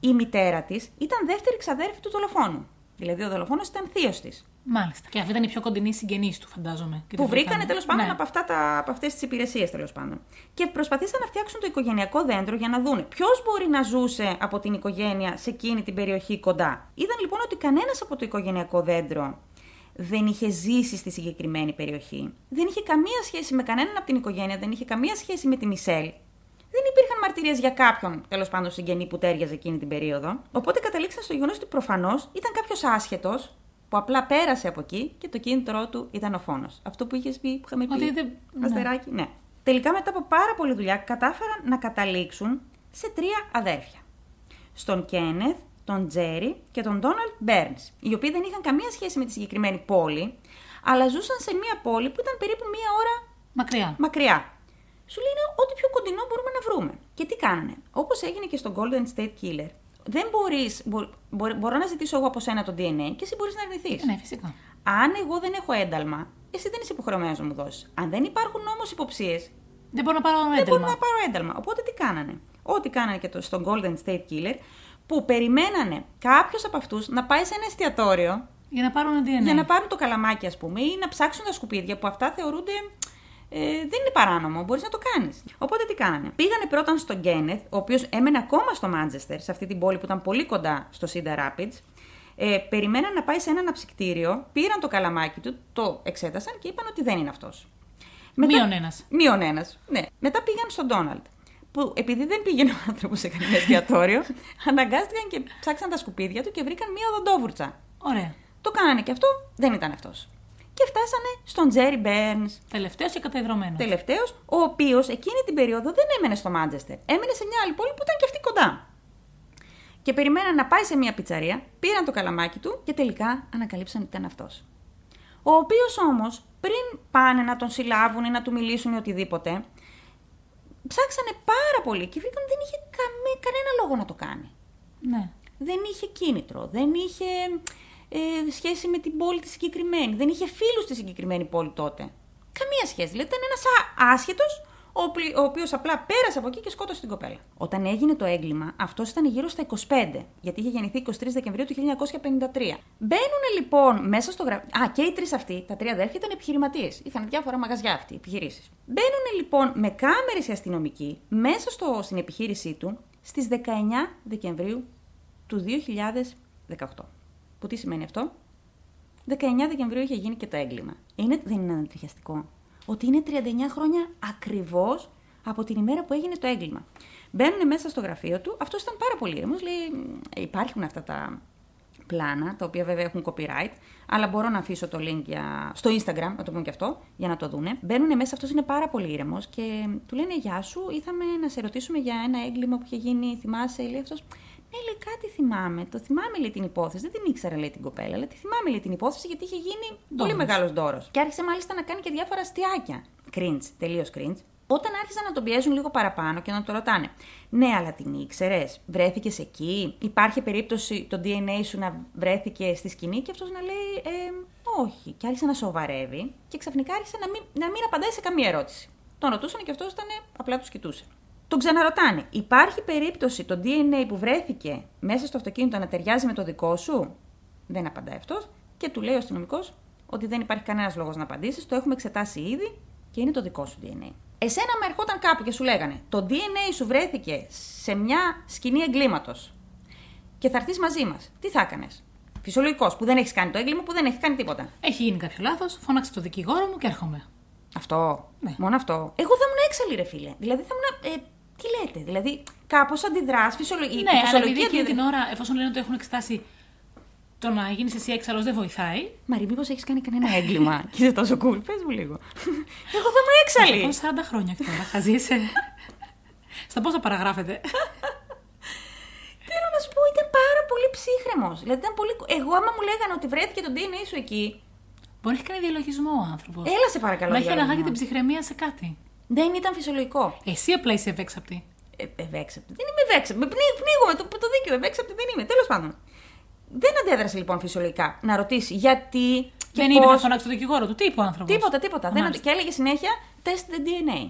η μητέρα της ήταν δεύτερη ξαδέρφη του δολοφόνου. Δηλαδή ο δολοφόνος ήταν θείος της. Μάλιστα. Και αυτή ήταν η πιο κοντινή συγγενής του, φαντάζομαι. και Που τη βρήκανε τέλος πάντων Ναι. από, αυτά τα, από αυτές τις υπηρεσίες τέλος πάντων. Και προσπαθήσαν να φτιάξουν το οικογενειακό δέντρο για να δούνε ποιος μπορεί να ζούσε από την οικογένεια σε εκείνη την περιοχή κοντά. Είδαν λοιπόν ότι κανένας από το οικογενειακό δέντρο δεν είχε ζήσει στη συγκεκριμένη περιοχή. Δεν είχε καμία σχέση με κανέναν από την οικογένεια, δεν είχε καμία σχέση με τη Μισελ. Δεν υπήρχαν μαρτυρίες για κάποιον τέλος πάντων συγγενή που τέριαζε εκείνη την περίοδο. Οπότε καταλήξαν στο γεγονός ότι προφανώς ήταν κάποιος άσχετος που απλά πέρασε από εκεί και το κίνητρό του ήταν ο φόνος. Αυτό που είχες πει, που είχαμε πει. Ότι δεν- ναι. Αστεράκι, ναι. Τελικά μετά από πάρα πολλή δουλειά κατάφεραν να καταλήξουν σε τρία αδέρφια. Στον Κένεθ, τον Τζέρι και τον Ντόναλτ Μπέρνς, οι οποίοι δεν είχαν καμία σχέση με τη συγκεκριμένη πόλη, αλλά ζούσαν σε μία πόλη που ήταν περίπου μία ώρα Μακριά. μακριά. Σου λένε ό,τι πιο κοντινό μπορούμε να βρούμε. Και τι κάνανε. Όπως έγινε και στο Golden State Killer, δεν μπορείς, μπο- μπο- μπορώ να ζητήσω εγώ από σένα το DNA και εσύ μπορείς να αρνηθείς. Ναι, φυσικά. Αν εγώ δεν έχω ένταλμα, εσύ δεν είσαι υποχρεωμένος να μου δώσεις. Αν δεν υπάρχουν όμως υποψίες, Δεν μπορώ να πάρω δεν μπορώ ένταλμα. να πάρω ένταλμα. Οπότε τι κάνανε. Ό,τι κάνανε και το, στο Golden State Killer, που περιμένανε κάποιος από αυτούς να πάει σε ένα εστιατόριο Για να πάρουν DNA. για να πάρουν το καλαμάκι, ας πούμε, ή να ψάξουν τα σκουπίδια που αυτά θεωρούνται. Ε, δεν είναι παράνομο, μπορείς να το κάνεις. Οπότε τι κάνανε; Πήγανε πρώτα στον Γκένεθ, ο οποίος έμενε ακόμα στο Μάντζεστερ, σε αυτή την πόλη που ήταν πολύ κοντά στο Cedar Rapids. Ε, περιμέναν να πάει σε ένα αναψυκτήριο, πήραν το καλαμάκι του, το εξέτασαν και είπαν ότι δεν είναι αυτός. Μείον ένας. Μείον ένας. Ναι. Μετά πήγαν στον Ντόναλτ. Που επειδή δεν πήγαινε ο άνθρωπος σε κανένα εστιατόριο, αναγκάστηκαν και ψάξαν τα σκουπίδια του και βρήκαν μία οδοντόβουρτσα. Ωραία. Το κάνανε και αυτό, δεν ήταν αυτός. Και φτάσανε στον Τζέρι Μπέρνς, Τελευταίος και καταϊδρωμένο. τελευταίος, ο οποίος εκείνη την περίοδο δεν έμενε στο Μάντζεστερ. Έμενε σε μια άλλη πόλη που ήταν και αυτή κοντά. Και περιμέναν να πάει σε μια πιτσαρία, πήραν το καλαμάκι του και τελικά ανακαλύψαν ότι ήταν αυτός. Ο οποίος όμως, πριν πάνε να τον συλλάβουν ή να του μιλήσουν ή οτιδήποτε, ψάξανε πάρα πολύ και βρήκαν ότι δεν είχε καμέ, κανένα λόγο να το κάνει Ναι. δεν είχε κίνητρο, δεν είχε ε, σχέση με την πόλη τη συγκεκριμένη, δεν είχε φίλους στη συγκεκριμένη πόλη τότε. Καμία σχέση. Δηλαδή ήταν ένας άσχετος, ο, οπλ- ο οποίος απλά πέρασε από εκεί και σκότωσε την κοπέλα. Όταν έγινε το έγκλημα, αυτός ήταν γύρω στα 25, γιατί είχε γεννηθεί 23 Δεκεμβρίου του 1953. Μπαίνουν λοιπόν μέσα στο γραφείο. Α, και οι τρεις αυτοί, τα τρία αδέρφια, ήταν επιχειρηματίες. Είχαν διάφορα μαγαζιά αυτοί, επιχειρήσεις. Μπαίνουν λοιπόν με κάμερες οι αστυνομικοί μέσα στο, στην επιχείρησή του στις 19 Δεκεμβρίου του του 2018. Που τι σημαίνει αυτό; 19 Δεκεμβρίου είχε γίνει και το έγκλημα. Είναι, δεν είναι ανατριχιαστικό; Ότι είναι 39 χρόνια ακριβώς από την ημέρα που έγινε το έγκλημα. Μπαίνουν μέσα στο γραφείο του, αυτός ήταν πάρα πολύ ήρεμος. Λέει: Υπάρχουν αυτά τα πλάνα, τα οποία βέβαια έχουν copyright, αλλά μπορώ να αφήσω το link για... στο Instagram, να το πούμε και αυτό, για να το δούνε. Μπαίνουν μέσα, αυτός είναι πάρα πολύ ήρεμος και του λένε Γεια σου, ήρθαμε να σε ρωτήσουμε για ένα έγκλημα που είχε γίνει, θυμάσαι, λέει αυτός. Ναι, λέει κάτι θυμάμαι. Το θυμάμαι, λέει την υπόθεση. Δεν την ήξερα, λέει την κοπέλα, αλλά τη θυμάμαι, λέει την υπόθεση γιατί είχε γίνει πολύ μεγάλος δώρο. Και άρχισε μάλιστα να κάνει και διάφορα αστιάκια. Cringe, τελείως cringe. Όταν άρχισαν να τον πιέζουν λίγο παραπάνω και να το ρωτάνε, Ναι, αλλά την ήξερες, βρέθηκες εκεί, υπάρχει περίπτωση το DNA σου να βρέθηκε στη σκηνή; Και αυτός να λέει ε, Όχι. Και άρχισε να σοβαρεύει και ξαφνικά άρχισε να μην, να μην απαντάει σε καμία ερώτηση. Τον ρωτούσαν και αυτός ήταν απλά τους κοιτούσε. Τον ξαναρωτάνε, Υπάρχει περίπτωση το DNA που βρέθηκε μέσα στο αυτοκίνητο να ταιριάζει με το δικό σου; Δεν απαντάει αυτός και του λέει ο αστυνομικός ότι δεν υπάρχει κανένας λόγος να απαντήσει, το έχουμε εξετάσει ήδη και είναι το δικό σου DNA. Εσένα με ερχόταν κάπου και σου λέγανε το DNA σου βρέθηκε σε μια σκηνή εγκλήματος και θα έρθεις μαζί μας. Τι θα έκανες; Φυσιολογικός που δεν έχεις κάνει το έγκλημα, που δεν έχει κάνει τίποτα. Έχει γίνει κάποιο λάθος, φώναξε το δικηγόρο μου και έρχομαι. Αυτό. Ναι. Μόνο αυτό. Εγώ θα ήμουν έξαλλη, ρε φίλε. Δηλαδή θα ήμουν. Ε, τι λέτε, δηλαδή κάπως αντιδράς, φυσιολογική. Ναι, αλλά επειδή εκείνη την ώρα, εφόσον λένε ότι έχουν εξετάσει το να γίνεις εσύ έξαλλος δεν βοηθάει. Μαρή, μήπως έχεις κάνει κανένα έγκλημα; Και είσαι τόσο cool. Πες μου λίγο. Εγώ θα είμαι έξαλλη. Έχω 40 χρόνια και τώρα. Θα ζήσει. Στα πόσα παραγράφετε. Θέλω να σου πω, ήταν πάρα πολύ ψύχρεμος. Δηλαδή ήταν πολύ. Εγώ, άμα μου λέγανε ότι βρέθηκε το DNA σου εκεί. Μπορεί να έχει κάνει διαλογισμό ο άνθρωπος. Έλα σε παρακαλώ. Να έχει διάλογο. αναγάγει την ψυχραιμία σε κάτι. Δεν ήταν φυσιολογικό. Εσύ απλά είσαι ευέξαπτη. Ε, ευέξαπτη. Δεν είμαι ευέξαπτη. Με πνί, πνίγομαι το, το δίκαιο. Ευέξαπτη δεν είμαι. Τέλος πάντων. Δεν αντέδρασε λοιπόν φυσιολογικά να ρωτήσει γιατί. Και δεν είπε πώς... να φωνάξει τον δικηγόρο του. Τι είπε ο άνθρωπος; Τίποτα, τίποτα. Δεν Μάλιστα. αντε... Και έλεγε συνέχεια test the DNA.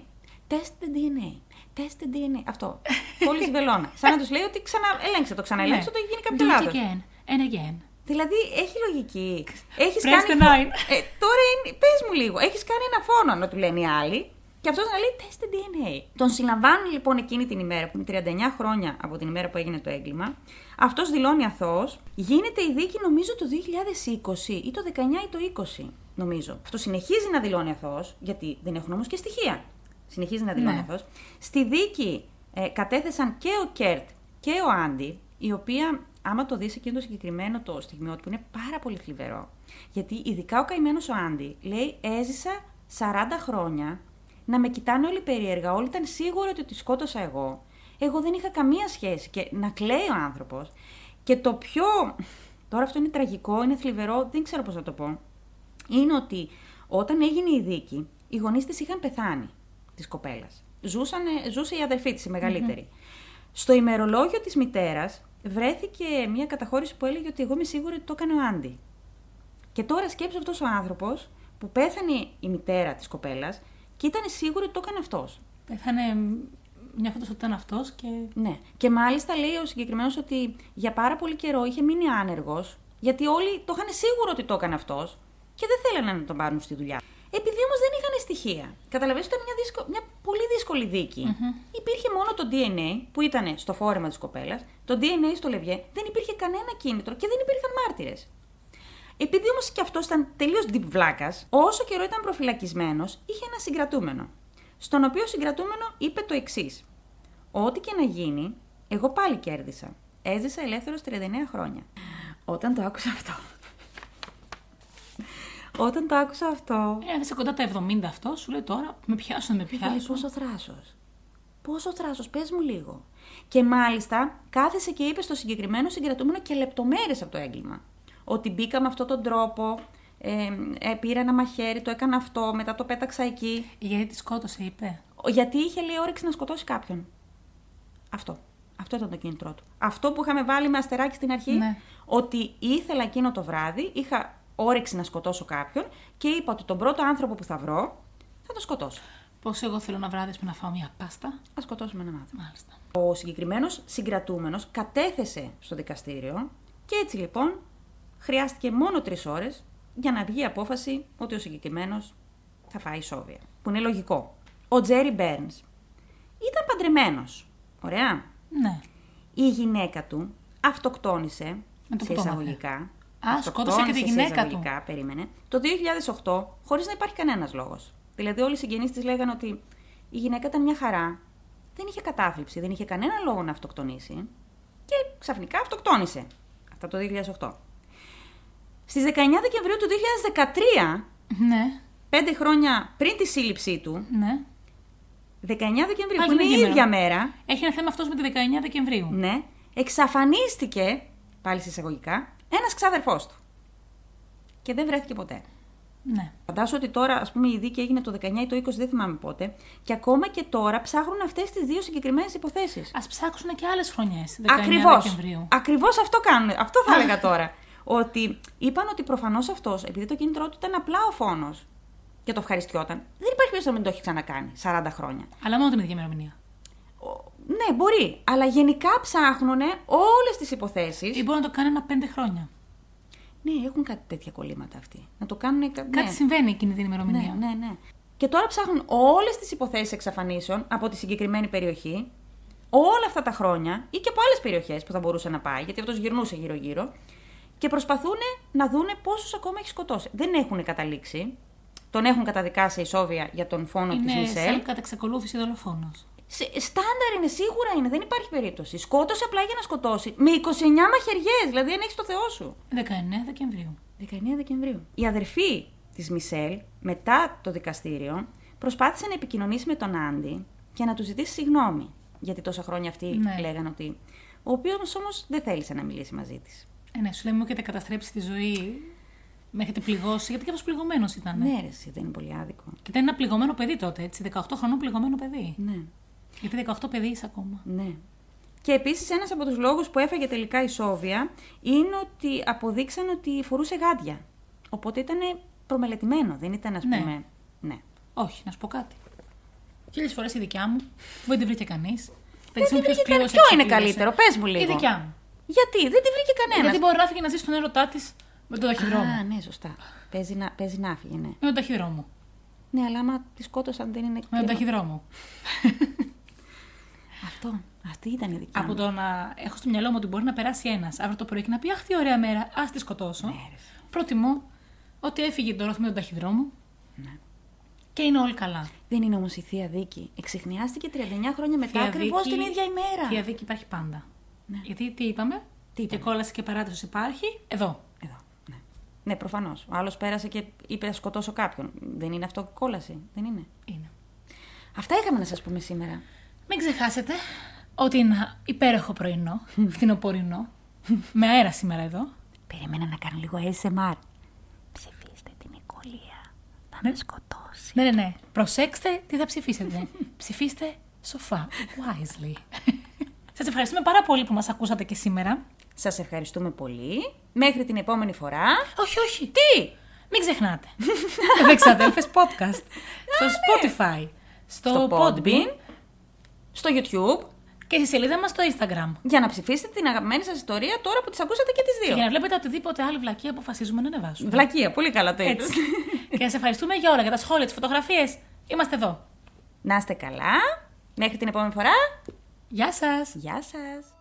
Test the DNA. Test the DNA. Αυτό. Πολύ βελόνα. Σαν να τους λέει ότι ξαναέλέγξε το, ξαναέλέγξε το, έχει γίνει κάποιο Ναι. Do it λάθο. again and again. Δηλαδή έχει λογική. Έχεις Press κάνει... the nine. Ε, τώρα είναι... πες μου λίγο. Έχεις κάνει ένα φόνο να του λένε οι άλλοι. Και αυτός να λέει test the DNA. Τον συλλαμβάνουν λοιπόν εκείνη την ημέρα, που είναι 39 χρόνια από την ημέρα που έγινε το έγκλημα. Αυτός δηλώνει αθώος. Γίνεται η δίκη νομίζω το 2020 ή το 19 ή το 20, νομίζω. Αυτό συνεχίζει να δηλώνει αθώος, γιατί δεν έχουν όμως και στοιχεία. Συνεχίζει να δηλώνει Ναι. αθώος. Στη δίκη ε, κατέθεσαν και ο Κέρτ και ο Άντι, η οποία, άμα το δεις εκείνο το συγκεκριμένο το στιγμιότυπο, είναι πάρα πολύ θλιβερό. Γιατί ειδικά ο καημένος ο Άντι λέει: Έζησα 40 χρόνια να με κοιτάνε όλοι περίεργα. Όλοι ήταν σίγουροι ότι τη σκότωσα εγώ. Εγώ δεν είχα καμία σχέση. Και να κλαίει ο άνθρωπος. Και το πιο. Τώρα αυτό είναι τραγικό, είναι θλιβερό, δεν ξέρω πώς να το πω. Είναι ότι όταν έγινε η δίκη, οι γονείς της είχαν πεθάνει της κοπέλας. Ζούσε η αδερφή της, η μεγαλυτερη Στο ημερολόγιο της μητέρας βρέθηκε μια καταχώρηση που έλεγε ότι εγώ είμαι σίγουρη ότι το έκανε ο Άντι. Και τώρα σκέψω αυτός ο άνθρωπος που πέθανε η μητέρα της κοπέλας και ήταν σίγουρη ότι το έκανε αυτός. Πέθανε νιώθοντας ότι ήταν αυτός και. Ναι. Και μάλιστα λέει ο συγκεκριμένος ότι για πάρα πολύ καιρό είχε μείνει άνεργος, γιατί όλοι το είχαν σίγουρο ότι το έκανε αυτός και δεν θέλανε να τον πάρουν στη δουλειά. Επειδή όμως δεν είχαν στοιχεία. Καταλαβαίνετε, ήταν μια, δύσκο- μια πολύ δύσκολη δίκη. Υπήρχε μόνο το DNA που ήταν στο φόρεμα της κοπέλας, το DNA στο λευγέ, δεν υπήρχε κανένα κίνητρο και δεν υπήρχαν μάρτυρες. Επειδή όμως και αυτός ήταν τελείως deep βλάκας, όσο καιρό ήταν προφυλακισμένος, είχε ένα συγκρατούμενο. Στον οποίο συγκρατούμενο είπε το εξής. Ό,τι και να γίνει, εγώ πάλι κέρδισα. Έζησα ελεύθερος 39 χρόνια. Όταν το άκουσα αυτό. Όταν το άκουσα αυτό. Ε, είσαι κοντά τα 70 αυτό, σου λέει τώρα με πιάσουν, με Πάλι πιάσουν. πόσο θράσος. Πόσο θράσος, πες μου λίγο. Και μάλιστα κάθεσε και είπε στο συγκεκριμένο συγκρατούμενο και λεπτομέρειες από το έγκλημα. Ότι μπήκα με αυτόν τον τρόπο, ε, ε, πήρα ένα μαχαίρι, το έκανα αυτό, μετά το πέταξα εκεί. Γιατί τη σκότωσε, είπε; Ο- Γιατί είχε λέει όρεξη να σκοτώσει κάποιον. Αυτό. Αυτό ήταν το κίνητρό του. Αυτό που είχαμε βάλει με αστεράκι στην αρχή, Ναι. ότι ήθελα εκείνο το βράδυ, είχα όρεξη να σκοτώσω κάποιον και είπα ότι τον πρώτο άνθρωπο που θα βρω θα το σκοτώσω. Πώς εγώ θέλω να βράδυσουμε να φάω μια πάστα; Α σκοτώσουμε έναν άνθρωπο. Μάλιστα. Ο συγκεκριμένος συγκρατούμενος κατέθεσε στο δικαστήριο και έτσι λοιπόν χρειάστηκε μόνο τρεις ώρες για να βγει η απόφαση ότι ο συγκεκριμένος θα φάει σόβια. Που είναι λογικό. Ο Τζέρι Μπέρνς ήταν παντρεμένος. Ωραία. Ναι. Η γυναίκα του αυτοκτόνησε. Με το σε που το εισαγωγικά. Α, σκότωσε και τη Αυτοκτόνησε σε γυναίκα του. εισαγωγικά, Περίμενε. Το 2008, χωρίς να υπάρχει κανένας λόγος. Δηλαδή, όλοι οι συγγενείς της λέγανε ότι η γυναίκα ήταν μια χαρά. Δεν είχε κατάθλιψη, δεν είχε κανένα λόγο να αυτοκτονήσει. Και ξαφνικά αυτοκτόνησε. Αυτά το 2008. Στις 19 Δεκεμβρίου του 2013, Ναι, πέντε χρόνια πριν τη σύλληψή του, ναι. 19 Δεκεμβρίου, Πάλι που είναι την η ίδια ίδια μέρα. μέρα, Έχει ένα θέμα αυτός με τη 19 Δεκεμβρίου. ναι, εξαφανίστηκε, πάλι σε εισαγωγικά, ένας ξάδερφός του. Και δεν βρέθηκε ποτέ. Ναι. Φαντάσου ότι τώρα, ας πούμε, η δίκη έγινε το 19 ή το 20, δεν θυμάμαι πότε, και ακόμα και τώρα ψάχνουν αυτές τις δύο συγκεκριμένες υποθέσεις. Α ψάξουν και άλλες χρονιές. 19 Ακριβώς. Δεκεμβρίου. Ακριβώς αυτό κάνουν. Αυτό θα έλεγα τώρα. Ότι είπαν ότι προφανώς αυτός, επειδή το κίνητρό του ήταν απλά ο φόνος και το ευχαριστιόταν, δεν υπάρχει περίπτωση να μην το έχει ξανακάνει 40 χρόνια. Αλλά μόνο την ίδια ημερομηνία. Ο- Ναι, μπορεί. Αλλά γενικά ψάχνουν όλες τις υποθέσεις. Ή μπορεί να το κάνει ένα πέντε χρόνια. Ναι, έχουν κάτι τέτοια κολλήματα αυτοί. Να το κάνουν. κα- Κάτι ναι. συμβαίνει εκείνη την ημερομηνία. Ναι, ναι, ναι. Και τώρα ψάχνουν όλες τις υποθέσεις εξαφανίσεων από τη συγκεκριμένη περιοχή, όλα αυτά τα χρόνια ή και από άλλες περιοχές που θα μπορούσε να πάει, γιατί αυτός γυρνούσε γύρω-γύρω, και προσπαθούν να δούνε πόσους ακόμα έχει σκοτώσει. Δεν έχουν καταλήξει. Τον έχουν καταδικάσει ισόβια για τον φόνο της Είναι Μισελ. σαν κατά εξακολούθηση δολοφόνος. Σε- Στάνταρ είναι, σίγουρα είναι, δεν υπάρχει περίπτωση. Σκότωσε απλά για να σκοτώσει. Με 29 μαχαιριές, δηλαδή αν έχεις το Θεό σου. 19 Δεκεμβρίου. 19 Δεκεμβρίου. Η αδερφή της Μισελ, μετά το δικαστήριο, προσπάθησε να επικοινωνήσει με τον Άντι και να του ζητήσει συγγνώμη. Γιατί τόσα χρόνια αυτοί Ναι. λέγανε ότι. Ο οποίος όμως δεν θέλησε να μιλήσει μαζί της. Ε, ναι, σου λέει μου έχετε καταστρέψει τη ζωή. Με έχετε πληγώσει. Γιατί και αυτός πληγωμένος ήταν. Ναι, ρε, εσύ, δεν είναι πολύ άδικο. Και ήταν ένα πληγωμένο παιδί τότε, έτσι. 18 χρονών πληγωμένο παιδί. Ναι, Γιατί 18 παιδί είσαι ακόμα. ναι. Και επίσης ένας από τους λόγους που έφαγε τελικά η Σόβια είναι ότι αποδείξαν ότι φορούσε γάντια. Οπότε ήταν προμελετημένο, δεν ήταν, ας Ναι. πούμε. Ναι. Όχι, να σου πω κάτι. Χίλιες φορές η δικιά μου, που δεν τη βρήκε κανείς. Δεν τη βρήκε κανένα. Ποιο είναι καλύτερο, πες μου λίγο. Η δικιά μου. Γιατί, δεν τη βρήκε κανένας. Γιατί μπορεί να φύγει να ζήσει τον έρωτά της με τον ταχυδρόμο. Α, ναι, σωστά. Παίζει να, παίζει να φύγει, ναι. Με τον ταχυδρόμο. Ναι, αλλά άμα τη σκότωσαν δεν είναι. Με τον κρίμα. ταχυδρόμο. Αυτό. Αυτή ήταν η δικιά Από μου. το να έχω στο μυαλό μου ότι μπορεί να περάσει ένας αύριο το πρωί και να πει Αχ, τι ωραία μέρα, ας τη σκοτώσω. Ναι, ρε. Προτιμώ ότι έφυγε το με τον ταχυδρόμο Ναι. και είναι όλοι καλά. Δεν είναι όμως η θεία δίκη. Εξεχνιάστηκε 39 χρόνια μετά, Θεία ακριβώς δίκη- την ίδια ημέρα. Θεία δίκη υπάρχει πάντα. Ναι. Γιατί τι είπαμε, Τι και είπαμε; κόλαση και παράδοση υπάρχει; Εδώ. Εδώ. Ναι, ναι προφανώς. Ο άλλος πέρασε και είπε να σκοτώσω κάποιον. Δεν είναι αυτό κόλαση. Δεν είναι; Είναι. Αυτά είχαμε να σας πούμε σήμερα. Μην ξεχάσετε ότι είναι ένα υπέροχο πρωινό, φθινοπορεινό, με αέρα σήμερα εδώ. Περίμενα να κάνω λίγο ASMR. Ψηφίστε την Νικολία. Θα με σκοτώσει. Ναι, ναι, ναι. Προσέξτε τι θα ψηφίσετε. Ψηφίστε σοφά, wisely. Σας ευχαριστούμε πάρα πολύ που μας ακούσατε και σήμερα. Σας ευχαριστούμε πολύ. Μέχρι την επόμενη φορά. Όχι, όχι. Τι! Μην ξεχνάτε. Δεξαδέλφες podcast. Στο Spotify. Στο, Στο Podbean. Podbean. Στο YouTube. Και στη σελίδα μας στο Instagram. Για να ψηφίσετε την αγαπημένη σας ιστορία τώρα που τις ακούσατε και τις Και δύο. για να βλέπετε οτιδήποτε άλλη βλακία αποφασίζουμε να ανεβάσουμε. Βλακεία, πολύ καλά το είπες. Έτσι. και σας ευχαριστούμε για όλα, για τα σχόλια, τις φωτογραφίες. Είμαστε εδώ. Να είστε καλά. Μέχρι την επόμενη φορά. Γεια σας. Γεια σας.